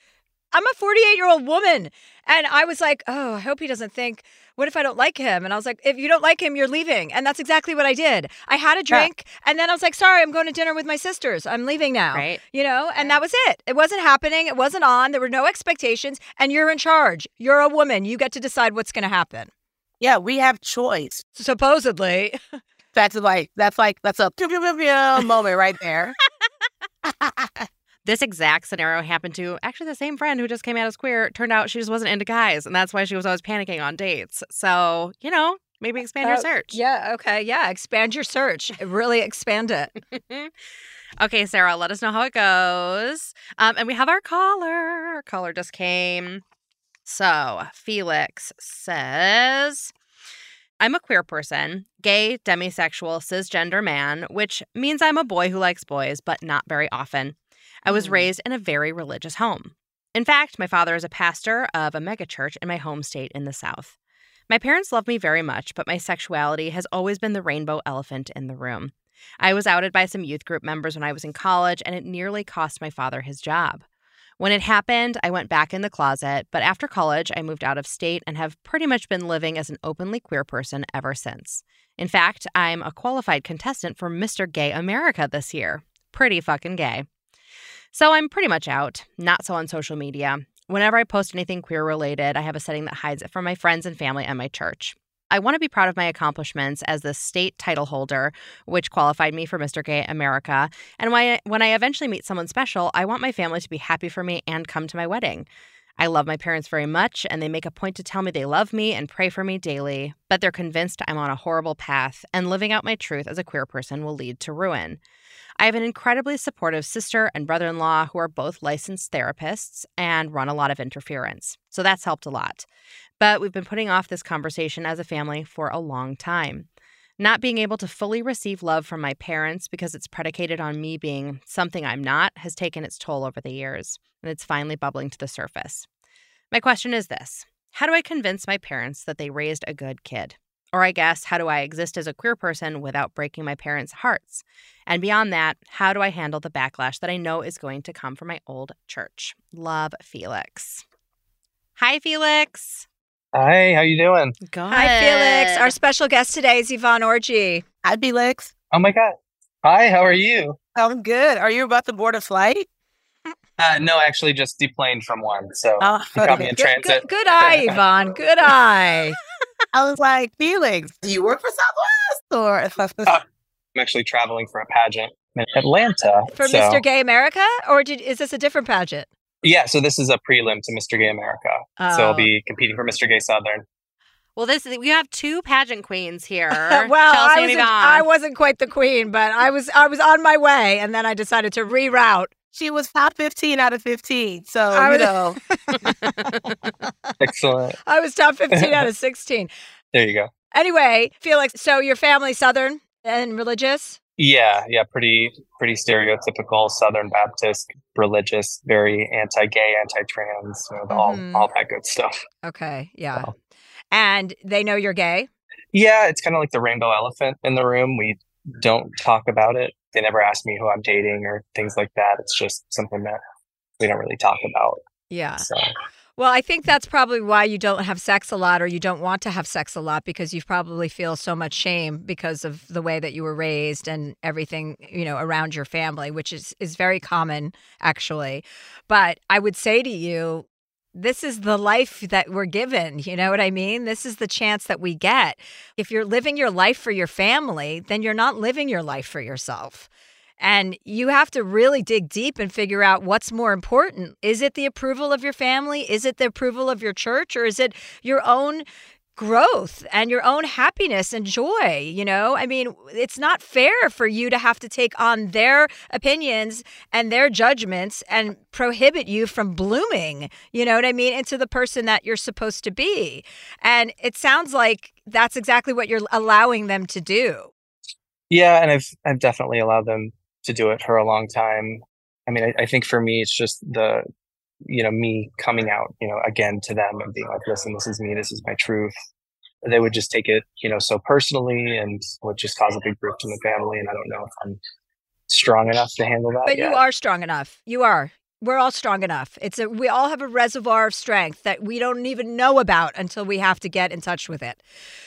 Speaker 1: I'm a 48 year old woman. And I was like, oh, I hope he doesn't think, what if I don't like him? And I was like, if you don't like him, you're leaving. And that's exactly what I did. I had a drink and then I was like, sorry, I'm going to dinner with my sisters. I'm leaving now.
Speaker 4: Right.
Speaker 1: You know, and that was it. It wasn't happening. It wasn't on. There were no expectations. And you're in charge. You're a woman. You get to decide what's going to happen.
Speaker 5: Yeah, we have choice.
Speaker 1: Supposedly.
Speaker 5: That's like, that's like, that's a moment right there.
Speaker 4: This exact scenario happened to actually the same friend who just came out as queer. Turned out she just wasn't into guys, and that's why she was always panicking on dates. So, you know, maybe expand your
Speaker 1: Oh,
Speaker 4: search.
Speaker 1: Yeah. Okay. Yeah. Expand your search. Really expand it.
Speaker 4: okay, Sarah, let us know how it goes. Um, and we have our caller. Our caller just came. So, Felix says, I'm a queer person, gay, demisexual, cisgender man, which means I'm a boy who likes boys, but not very often. I was
Speaker 1: Mm.
Speaker 4: raised in a very religious home. In fact, my father is a pastor of a megachurch in my home state in the South. My parents love me very much, but my sexuality has always been the rainbow elephant in the room. I was outed by some youth group members when I was in college, and it nearly cost my father his job. When it happened, I went back in the closet, but after college, I moved out of state and have pretty much been living as an openly queer person ever since. In fact, I'm a qualified contestant for Mr. Gay America this year. Pretty fucking gay. So I'm pretty much out, not so on social media. Whenever I post anything queer related, I have a setting that hides it from my friends and family and my church. I want to be proud of my accomplishments as the state title holder, which qualified me for Mr. Gay America. And when I, eventually meet someone special, I want my family to be happy for me and come to my wedding. I love my parents very much, and they make a point to tell me they love me and pray for me daily, but they're convinced I'm on a horrible path, and living out my truth as a queer person will lead to ruin. I have an incredibly supportive sister and brother in law who are both licensed therapists and run a lot of interference. So that's helped a lot. But we've been putting off this conversation as a family for a long time. Not being able to fully receive love from my parents because it's predicated on me being something I'm not has taken its toll over the years, and it's finally bubbling to the surface. My question is this How do I convince my parents that they raised a good kid? Or, I guess, how do I exist as a queer person without breaking my parents' hearts? And beyond that, how do I handle the backlash that I know is going to come from my old church? Love, Felix. Hi, Felix.
Speaker 8: Hi, how you doing?
Speaker 4: Good.
Speaker 1: Hi, Felix. Our special guest today is Yvonne Orji.
Speaker 5: Hi, Felix.
Speaker 8: Oh my god. Hi, how are you?
Speaker 5: I'm good. Are you about to board a flight?
Speaker 8: Uh, no, actually, just deplaned from one. So
Speaker 5: Oh,
Speaker 8: you caught me in
Speaker 1: Good,
Speaker 8: transit.
Speaker 1: good, good eye, Yvonne. Good eye.
Speaker 5: I was like, Felix, do you work for Southwest or?
Speaker 8: Uh, I'm actually traveling for a pageant in Atlanta.
Speaker 1: For
Speaker 8: so-
Speaker 1: Mr. Gay America? Or did, is this a different pageant?
Speaker 8: Yeah, so this is a prelim to Mr. Gay America. So
Speaker 1: Oh.
Speaker 8: I'll be competing for Mr. Gay Southern.
Speaker 4: Well, this we have two pageant queens here.
Speaker 1: well,
Speaker 4: Chelsea
Speaker 1: I, was
Speaker 4: Yvonne.
Speaker 1: I wasn't quite the queen, but I was I was on my way, and then I decided to reroute.
Speaker 5: She was top 15 out of 15. So,
Speaker 1: I
Speaker 5: you know,
Speaker 8: Excellent.
Speaker 1: I was top 15 out of 16.
Speaker 8: There you go.
Speaker 1: Anyway, Felix, so your family Southern and religious?
Speaker 8: Yeah, yeah, pretty pretty stereotypical Southern Baptist, religious, very anti-gay, anti-trans, you know,
Speaker 1: Mhm.
Speaker 8: all all that good stuff.
Speaker 1: Okay, yeah.
Speaker 8: So-
Speaker 1: And they know you're gay?
Speaker 8: Yeah, it's kind of like the rainbow elephant in the room. We don't talk about it. They never ask me who I'm dating or things like that. It's just something that we don't really talk about.
Speaker 1: Yeah.
Speaker 8: So
Speaker 1: Well, I think that's probably why you don't have sex a lot or you don't want to have sex a lot because you probably feel so much shame because of the way that you were raised and everything, you know, around your family, which is is very common actually. But I would say to you this is the life that we're given. You know what I mean? This is the chance that we get. If you're living your life for your family, then you're not living your life for yourself. And you have to really dig deep and figure out what's more important. Is it the approval of your family? Is it the approval of your church? Or is it your own growth and your own happiness and joy? You know, I mean, it's not fair for you to have to take on their opinions and their judgments and prohibit you from blooming, you know what I mean, into the person that you're supposed to be. And it sounds like that's exactly what you're allowing them to do.
Speaker 8: yeah, and I've I've definitely allowed them to do it for a long time. I mean, I, I think for me, it's just the you know me coming out, you know, again to them and being like, listen, this is me, this is my truth. They would just take it, you know, so personally and would just cause a big rift in the family. And I don't know if I'm strong enough to handle that.
Speaker 1: But
Speaker 8: yet.
Speaker 1: you are strong enough. You are. We're all strong enough. It's a we all have a reservoir of strength that we don't even know about until we have to get in touch with it.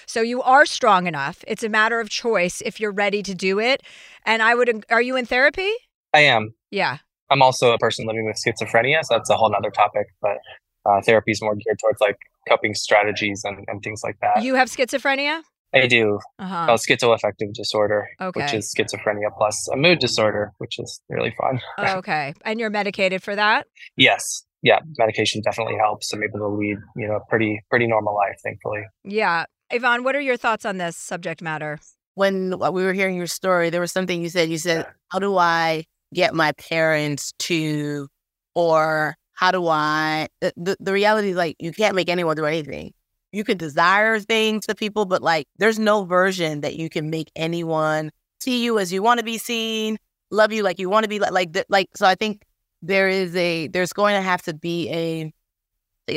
Speaker 1: So you are strong enough. It's a matter of choice if you're ready to do it. And I would are you in therapy?
Speaker 8: I am.
Speaker 1: Yeah.
Speaker 8: I'm also a person living with schizophrenia, so that's a whole nother topic. But uh, therapy is more geared towards like coping strategies and, and things like that.
Speaker 1: You have schizophrenia?
Speaker 8: I do.
Speaker 1: Uh-huh.
Speaker 8: Called schizoaffective disorder,
Speaker 1: okay.
Speaker 8: which is schizophrenia plus a mood disorder, which is really fun.
Speaker 1: Oh, okay. And you're medicated for that?
Speaker 8: yes, yeah, medication definitely helps. I'm able to lead, you know, a pretty pretty normal life, thankfully.
Speaker 1: Yeah. Yvonne, what are your thoughts on this subject matter?
Speaker 5: when we were hearing your story, there was something you said. You said, How do I get my parents to, or how do I? The, the, reality is like, you can't make anyone do anything. You can desire things to people, but like, there's no version that you can make anyone see you as you want to be seen, love you like you want to be, like, like, like, so I think there is a, there's going to have to be a,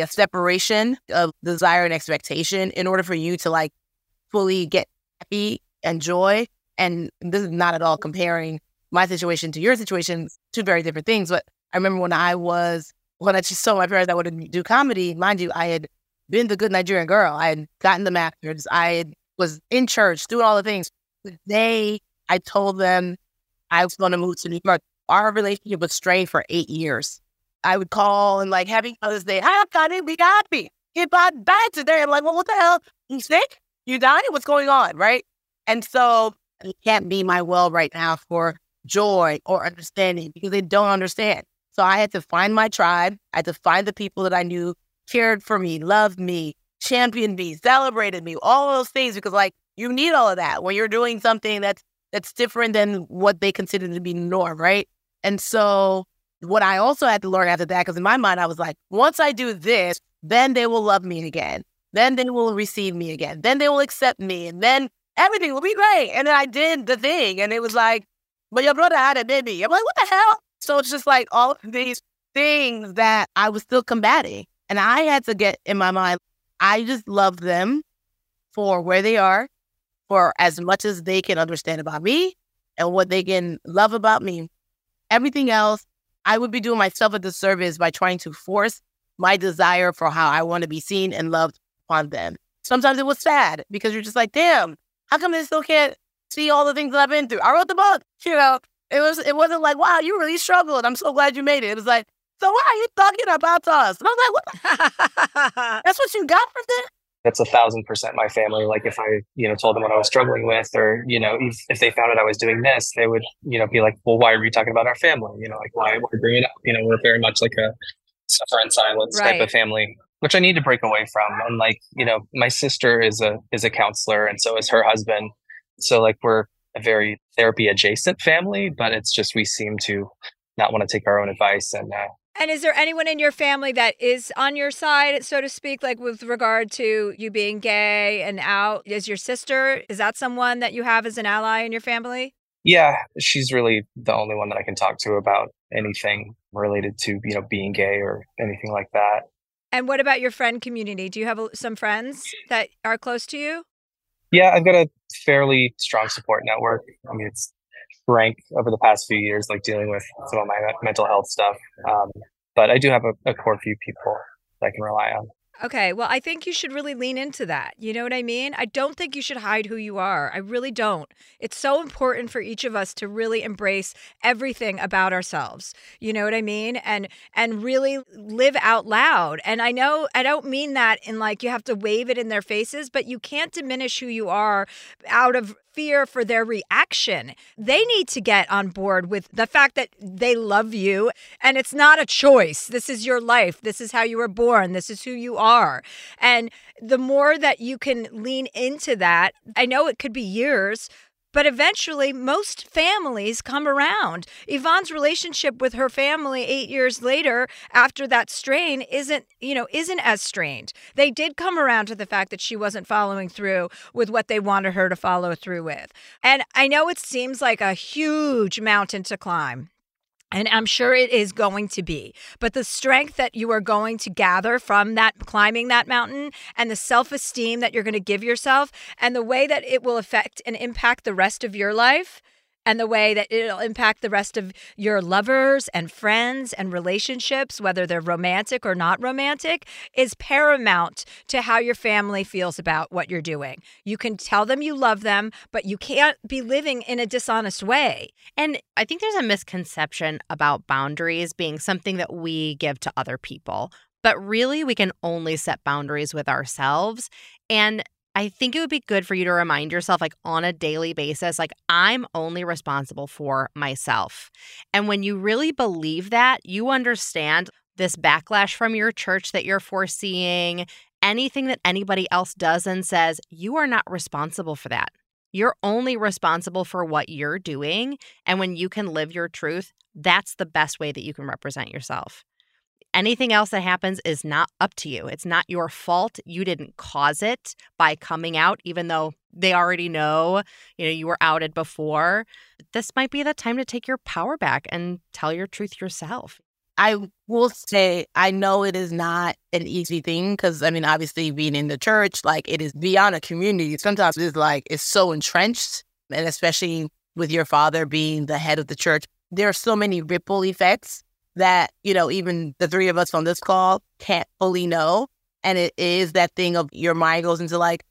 Speaker 5: a separation of desire and expectation in order for you to like fully get happy and joy. And this is not at all comparing my situation to your situation, two very different things. But I remember when I was when I just told my parents I would do comedy, mind you, I had been the good Nigerian girl. I had gotten the masters. I was in church doing all the things. The day I told them I was going to move to New York, our relationship was strained for eight years. I would call and like, Happy Mother's Day. Hi, Connie, we happy. Get bad bad today. I'm like, well, what the hell? You sick? You dying? What's going on? Right. And so it can't be my well right now for joy or understanding because they don't understand. So I had to find my tribe. I had to find the people that I knew cared for me, loved me, championed me, celebrated me, all those things because like you need all of that when you're doing something that's that's different than what they consider to be norm, right? And so what I also had to learn after that, because in my mind I was like, once I do this, then they will love me again. Then they will receive me again. Then they will accept me. And then everything will be great. And then I did the thing. And it was like, but your brother had a baby. I'm like, what the hell? So it's just like all these things that I was still combating. And I had to get in my mind, I just love them for where they are, for as much as they can understand about me and what they can love about me. Everything else, I would be doing myself a disservice by trying to force my desire for how I want to be seen and loved on them. Sometimes it was sad because you're just like, damn, how come they still can't see all the things that I've been through? I wrote the book, you know. It was it wasn't like, wow, you really struggled. I'm so glad you made it. It was like, so why are you talking about us? And I was like, what? That's what you got from this?
Speaker 8: That's a thousand percent my family. Like if I, you know, told them what I was struggling with, or you know, if, if they found out I was doing this, they would, you know, be like, "Well, why are you talking about our family? You know, like why, why bring it up? You know, we're very much like a suffer in silence right. type of family, which I need to break away from. And like, you know, my sister is a is a counselor, and so is her husband. So like we're a very therapy adjacent family, but it's just we seem to not want to take our own advice and uh,
Speaker 1: and is there anyone in your family that is on your side, so to speak, like with regard to you being gay and out? Is your sister, is that someone that you have as an ally in your family?
Speaker 8: Yeah, she's really the only one that I can talk to about anything related to, you know, being gay or anything like that.
Speaker 1: And what about your friend community? Do you have some friends that are close to you?
Speaker 8: Yeah, I've got a fairly strong support network. I mean, it's rank over the past few years, like dealing with some of my mental health stuff. Um, but I do have a, a core few people that I can rely on.
Speaker 1: Okay, well, I think you should really lean into that. You know what I mean? I don't think you should hide who you are. I really don't. It's so important for each of us to really embrace everything about ourselves. You know what I mean? And and really live out loud. And I know I don't mean that in like you have to wave it in their faces, but you can't diminish who you are out of fear for their reaction. They need to get on board with the fact that they love you and it's not a choice. This is your life. This is how you were born. This is who you are. And the more that you can lean into that, I know it could be years, but eventually, most families come around. Yvonne's relationship with her family eight years later, after that strain, isn't you know isn't as strained. They did come around to the fact that she wasn't following through with what they wanted her to follow through with. And I know it seems like a huge mountain to climb. And I'm sure it is going to be. But the strength that you are going to gather from that climbing that mountain and the self esteem that you're going to give yourself and the way that it will affect and impact the rest of your life and the way that it'll impact the rest of your lovers and friends and relationships, whether they're romantic or not romantic, is paramount to how your family feels about what you're doing. You can tell them you love them, but you can't be living in a dishonest way.
Speaker 4: And I think there's a misconception about boundaries being something that we give to other people. But really, we can only set boundaries with ourselves. And I think it would be good for you to remind yourself, like on a daily basis, like I'm only responsible for myself. And when you really believe that, you understand this backlash from your church that you're foreseeing, anything that anybody else does and says, you are not responsible for that. You're only responsible for what you're doing. And when you can live your truth, that's the best way that you can represent yourself. Anything else that happens is not up to you. It's not your fault. You didn't cause it by coming out, even though they already know, you know, you were outed before. This might be the time to take your power back and tell your truth yourself.
Speaker 5: I will say, I know it is not an easy thing because, I mean, obviously being in the church, like it is beyond a community. Sometimes it's like it's so entrenched, and especially with your father being the head of the church, there are so many ripple effects that, you know, even the three of us on this call can't fully know. And it is that thing of your mind goes into like,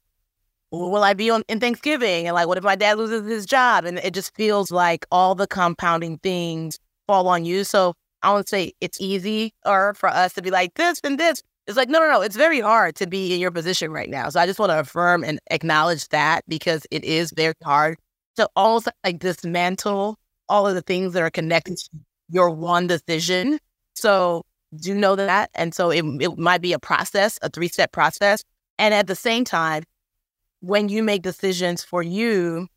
Speaker 5: will I be on in Thanksgiving? And like, what if my dad loses his job? And it just feels like all the compounding things fall on you. So I would say it's easy or for us to be like this and this. It's like, no, no, no. It's very hard to be in your position right now. So I just want to affirm and acknowledge that because it is very hard to almost like dismantle all of the things that are connected to your one decision. So do know that. And so it, it might be a process, a three step process. And at the same time, when you make decisions for you,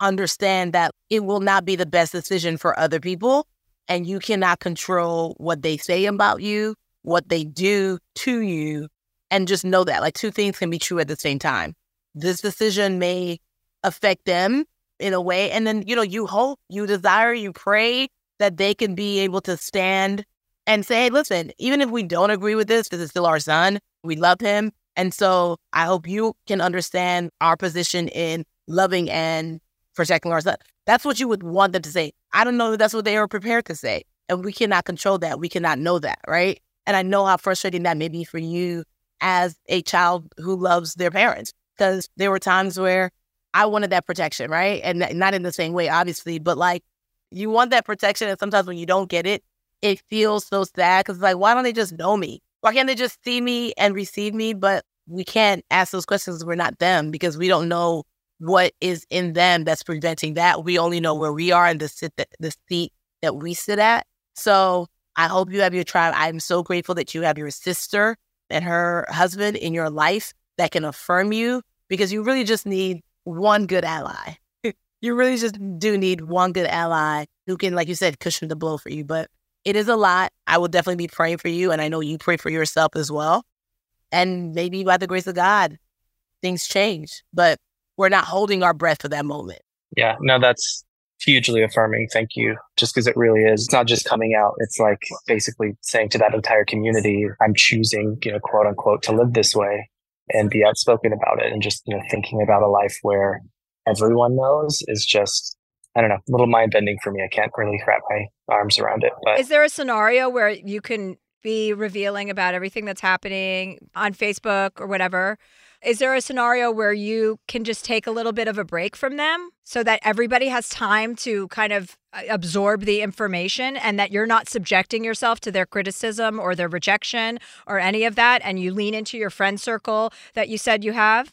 Speaker 5: understand that it will not be the best decision for other people. And you cannot control what they say about you, what they do to you. And just know that like two things can be true at the same time. This decision may affect them in a way. And then, you know, you hope, you desire, you pray that they can be able to stand and say, hey, listen, even if we don't agree with this, this is still our son. We love him. And so I hope you can understand our position in loving and protecting our son. That's what you would want them to say. I don't know that's what they were prepared to say. And we cannot control that. We cannot know that, right? And I know how frustrating that may be for you as a child who loves their parents. Because there were times where I wanted that protection, right? And not in the same way, obviously, but like you want that protection. And sometimes when you don't get it, it feels so sad because it's like, why don't they just know me? Why can't they just see me and receive me? But we can't ask those questions. We're not them because we don't know what is in them that's preventing that. We only know where we are and the sit that, the seat that we sit at. So I hope you have your tribe. I'm so grateful that you have your sister and her husband in your life that can affirm you because you really just need one good ally. You really just do need one good ally who can, like you said, cushion the blow for you. But it is a lot. I will definitely be praying for you. And I know you pray for yourself as well. And maybe by the grace of God, things change. But we're not holding our breath for that moment.
Speaker 8: Yeah, no, that's hugely affirming. Thank you. Just because it really is. It's not just coming out. It's like basically saying to that entire community, I'm choosing, you know, quote unquote, to live this way and be outspoken about it and just, you know, thinking about a life where everyone knows is just, I don't know, a little mind bending for me. I can't really wrap my arms around it. But
Speaker 1: is there a scenario where you can be revealing about everything that's happening on Facebook or whatever? Is there a scenario where you can just take a little bit of a break from them so that everybody has time to kind of uh, absorb the information and that you're not subjecting yourself to their criticism or their rejection or any of that and you lean into your friend circle that you said you have?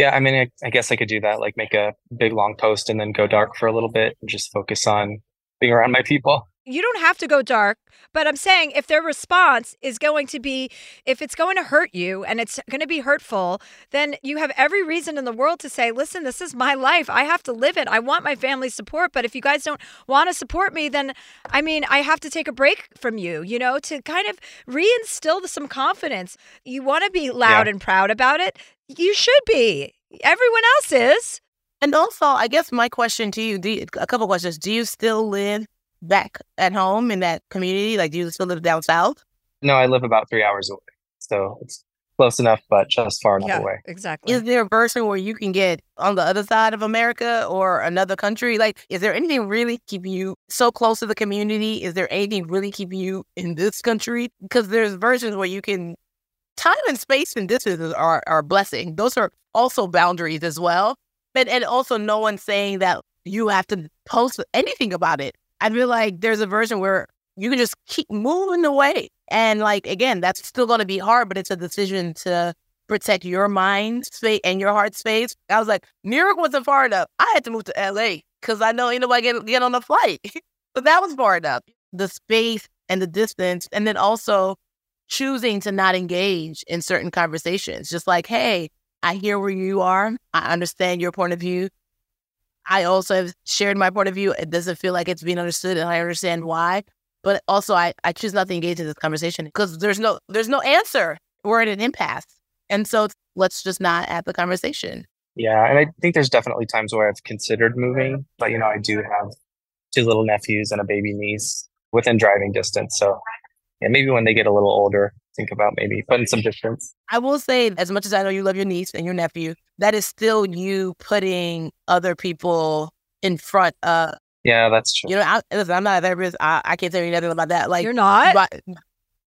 Speaker 8: Yeah, I mean, I, I guess I could do that, like make a big long post and then go dark for a little bit and just focus on being around my people
Speaker 1: you don't have to go dark, but I'm saying if their response is going to be, if it's going to hurt you and it's going to be hurtful, then you have every reason in the world to say, listen, this is my life. I have to live it. I want my family's support. But if you guys don't want to support me, then I mean, I have to take a break from you, you know, to kind of reinstill some confidence. You want to be loud yeah. and proud about it. You should be. Everyone else is.
Speaker 5: And also, I guess my question to you, you a couple questions. Do you still live back at home in that community? Like, do you still live down south?
Speaker 8: No, I live about three hours away. So it's close enough, but just far enough
Speaker 1: yeah,
Speaker 8: away.
Speaker 1: Exactly.
Speaker 5: Is there a version where you can get on the other side of America or another country? Like, is there anything really keeping you so close to the community? Is there anything really keeping you in this country? Because there's versions where you can time and space and distance are, are a blessing. Those are also boundaries as well. But and also no one saying that you have to post anything about it. I feel like there's a version where you can just keep moving away. And like, again, that's still to be hard, but it's a decision to protect your mind space and your heart space. I was like, New York wasn't far enough. I had to move to LA because I know ain't nobody get, get on the flight. but that was far enough. The space and the distance. And then also choosing to not engage in certain conversations. Just like, hey, I hear where you are. I understand your point of view. I also have shared my point of view. It doesn't feel like it's being understood, and I understand why. But also, I, I choose not to engage in this conversation because there's no there's no answer. We're at an impasse, and so let's just not have the conversation.
Speaker 8: Yeah, and I think there's definitely times where I've considered moving, but you know, I do have two little nephews and a baby niece within driving distance. So yeah, maybe when they get a little older, think about maybe putting some distance.
Speaker 5: I will say, as much as I know you love your niece and your nephew, that is still you putting other people in front of
Speaker 8: Yeah, that's true.
Speaker 5: You know, I, listen, I'm not a therapist. I, I can't tell you nothing about that. Like
Speaker 1: You're not?
Speaker 5: But,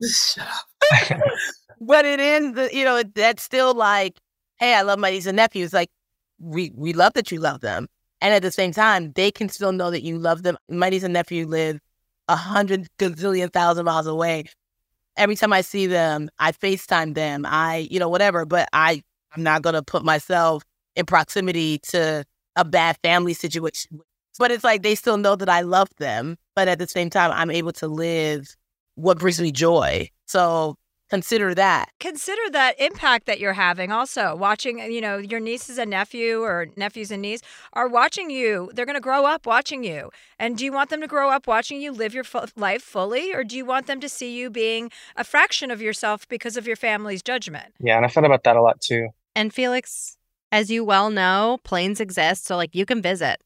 Speaker 5: Shut up. but it is, the, you know, that's still like, hey, I love my niece and nephews. Like, we we love that you love them, and at the same time, they can still know that you love them. My niece and nephew live a hundred gazillion thousand miles away. Every time I see them, I FaceTime them. I, you know, whatever. But I, I'm not gonna put myself in proximity to a bad family situation. But it's like they still know that I love them. But at the same time, I'm able to live what brings me joy. So consider that.
Speaker 1: Consider that impact that you're having also. Watching, you know, your nieces and nephew or nephews and niece are watching you. They're going to grow up watching you. And do you want them to grow up watching you live your fu- life fully or do you want them to see you being a fraction of yourself because of your family's judgment?
Speaker 8: Yeah, and I thought about that a lot too.
Speaker 4: And Felix, as you well know, planes exist, so like you can visit.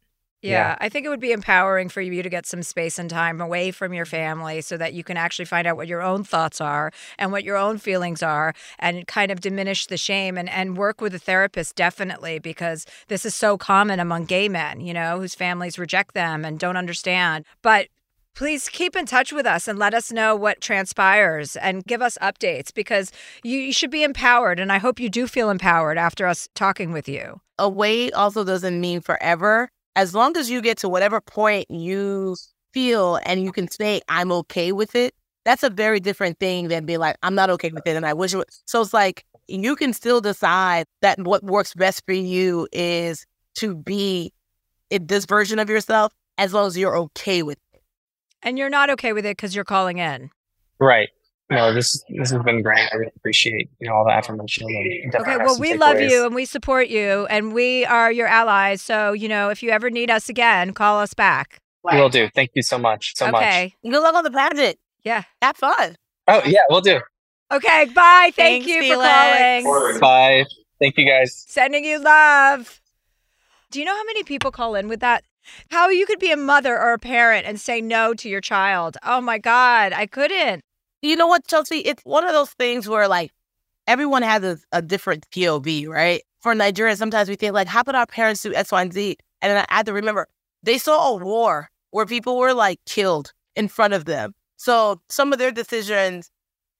Speaker 1: Yeah,
Speaker 8: Yeah.
Speaker 1: I think it would be empowering for you to get some space and time away from your family so that you can actually find out what your own thoughts are and what your own feelings are and kind of diminish the shame and, and work with a therapist definitely because this is so common among gay men, you know, whose families reject them and don't understand. But please keep in touch with us and let us know what transpires and give us updates because you, you should be empowered. And I hope you do feel empowered after us talking with you.
Speaker 5: Away also doesn't mean forever. As long as you get to whatever point you feel and you can say, I'm okay with it, that's a very different thing than being like, I'm not okay with it and I wish it was. So it's like you can still decide that what works best for you is to be in this version of yourself as long as you're okay with it.
Speaker 1: And you're not okay with it because you're calling in.
Speaker 8: Right. No, this this has been great. I really appreciate you know all the affirmation. And
Speaker 1: Okay, well, we love
Speaker 8: takeaways.
Speaker 1: you and we support you and we are your allies. So, you know, if you ever need us again, call us back.
Speaker 8: We will do. Thank you so much. So much.
Speaker 1: okay.
Speaker 5: Good luck on the pageant.
Speaker 1: Yeah.
Speaker 5: Have fun.
Speaker 8: Oh yeah, we'll do.
Speaker 1: Okay. Bye. Thank
Speaker 4: Thanks,
Speaker 1: you
Speaker 4: Felix.
Speaker 1: for calling.
Speaker 8: Bye. Thank you guys.
Speaker 1: Sending you love. Do you know how many people call in with that? How you could be a mother or a parent and say no to your child. Oh my God, I couldn't.
Speaker 5: You know what, Chelsea? It's one of those things where like everyone has a, a different POV, right? For Nigerians, sometimes we think like, how could our parents do X, Y, and Z? And then I had to remember they saw a war where people were like killed in front of them. So some of their decisions,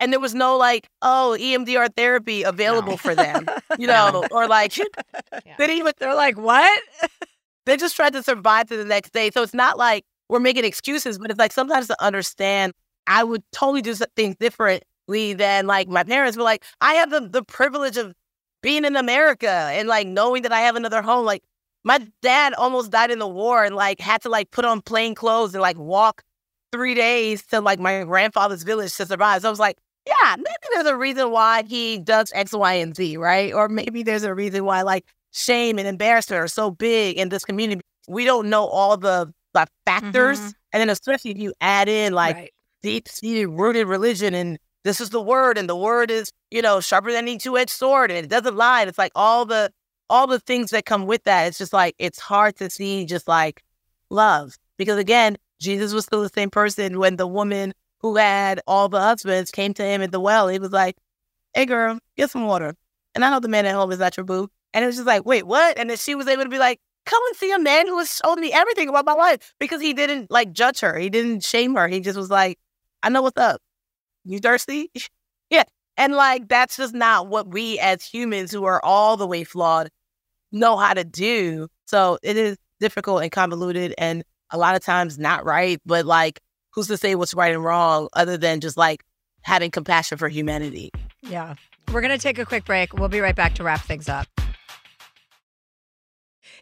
Speaker 5: and there was no like, oh, EMDR therapy available for them, you know, or like they didn't even
Speaker 1: They're like, what?
Speaker 5: they just tried to survive to the next day. So it's not like we're making excuses, but it's like sometimes to understand, I would totally do things differently than like my parents were like, I have the, the privilege of being in America and like knowing that I have another home. Like my dad almost died in the war and like had to like put on plain clothes and like walk three days to like my grandfather's village to survive. So I was like, yeah, maybe there's a reason why he does X, Y, and Z, right? Or maybe there's a reason why like shame and embarrassment are so big in this community. We don't know all the like, factors.
Speaker 1: Mhm.
Speaker 5: And then especially if you add in like
Speaker 1: right.
Speaker 5: Deep seated rooted religion and this is the word and the word is, you know, sharper than any two edged sword and it doesn't lie. And it's like all the all the things that come with that. It's just like it's hard to see just like love. Because again, Jesus was still the same person when the woman who had all the husbands came to him at the well. He was like, Hey girl, get some water. And I know the man at home is not your boo. And it was just like, wait, what? And then she was able to be like, come and see a man who has shown me everything about my life because he didn't like judge her. He didn't shame her. He just was like, I know what's up. You thirsty? yeah. And like, that's just not what we as humans who are all the way flawed know how to do. So it is difficult and convoluted and a lot of times not right. But like, who's to say what's right and wrong other than just like having compassion for humanity?
Speaker 1: Yeah. We're going to take a quick break. We'll be right back to wrap things up.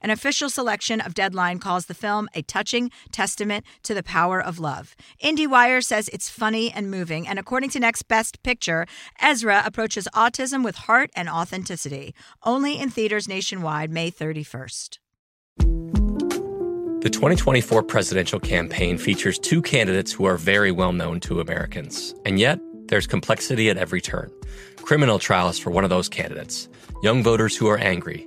Speaker 1: An official selection of Deadline calls the film a touching testament to the power of love. IndieWire says it's funny and moving, and according to Next Best Picture, Ezra approaches autism with heart and authenticity. Only in theaters nationwide May 31st.
Speaker 9: The 2024 presidential campaign features two candidates who are very well known to Americans, and yet there's complexity at every turn. Criminal trials for one of those candidates, young voters who are angry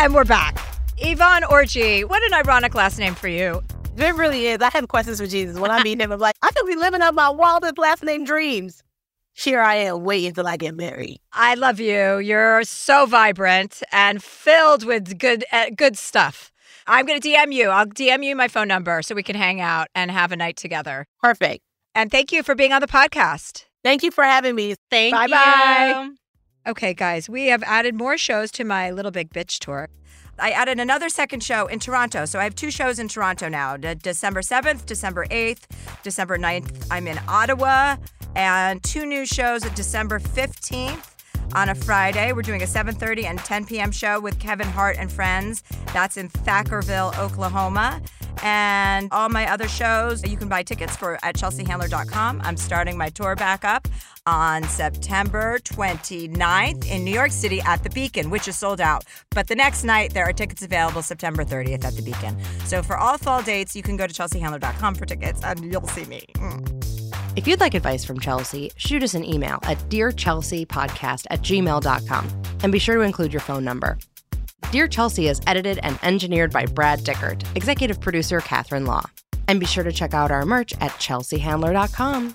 Speaker 1: And we're back. Yvonne Orji, what an ironic last name for you.
Speaker 5: It really is. I have questions for Jesus. When I meet him, I'm like, I could be living up my wildest last name dreams. Here I am waiting until I get married.
Speaker 1: I love you. You're so vibrant and filled with good uh, good stuff. I'm going to DM you. I'll DM you my phone number so we can hang out and have a night together.
Speaker 5: Perfect.
Speaker 1: And thank you for being on the podcast.
Speaker 5: Thank you for having me.
Speaker 4: Thank
Speaker 1: bye
Speaker 4: you.
Speaker 1: bye. Okay, guys, we have added more shows to my Little Big Bitch tour. I added another second show in Toronto. So I have two shows in Toronto now De- December 7th, December 8th, December 9th. I'm in Ottawa, and two new shows at December 15th. On a Friday, we're doing a 7:30 and 10 p.m. show with Kevin Hart and friends. That's in Thackerville, Oklahoma. And all my other shows, you can buy tickets for at chelseahandler.com. I'm starting my tour back up on September 29th in New York City at the Beacon, which is sold out. But the next night, there are tickets available September 30th at the Beacon. So for all fall dates, you can go to chelseahandler.com for tickets and you'll see me. Mm.
Speaker 7: If you'd like advice from Chelsea, shoot us an email at dearchelseapodcast at gmail.com and be sure to include your phone number. Dear Chelsea is edited and engineered by Brad Dickert, executive producer Catherine Law. And be sure to check out our merch at chelseahandler.com.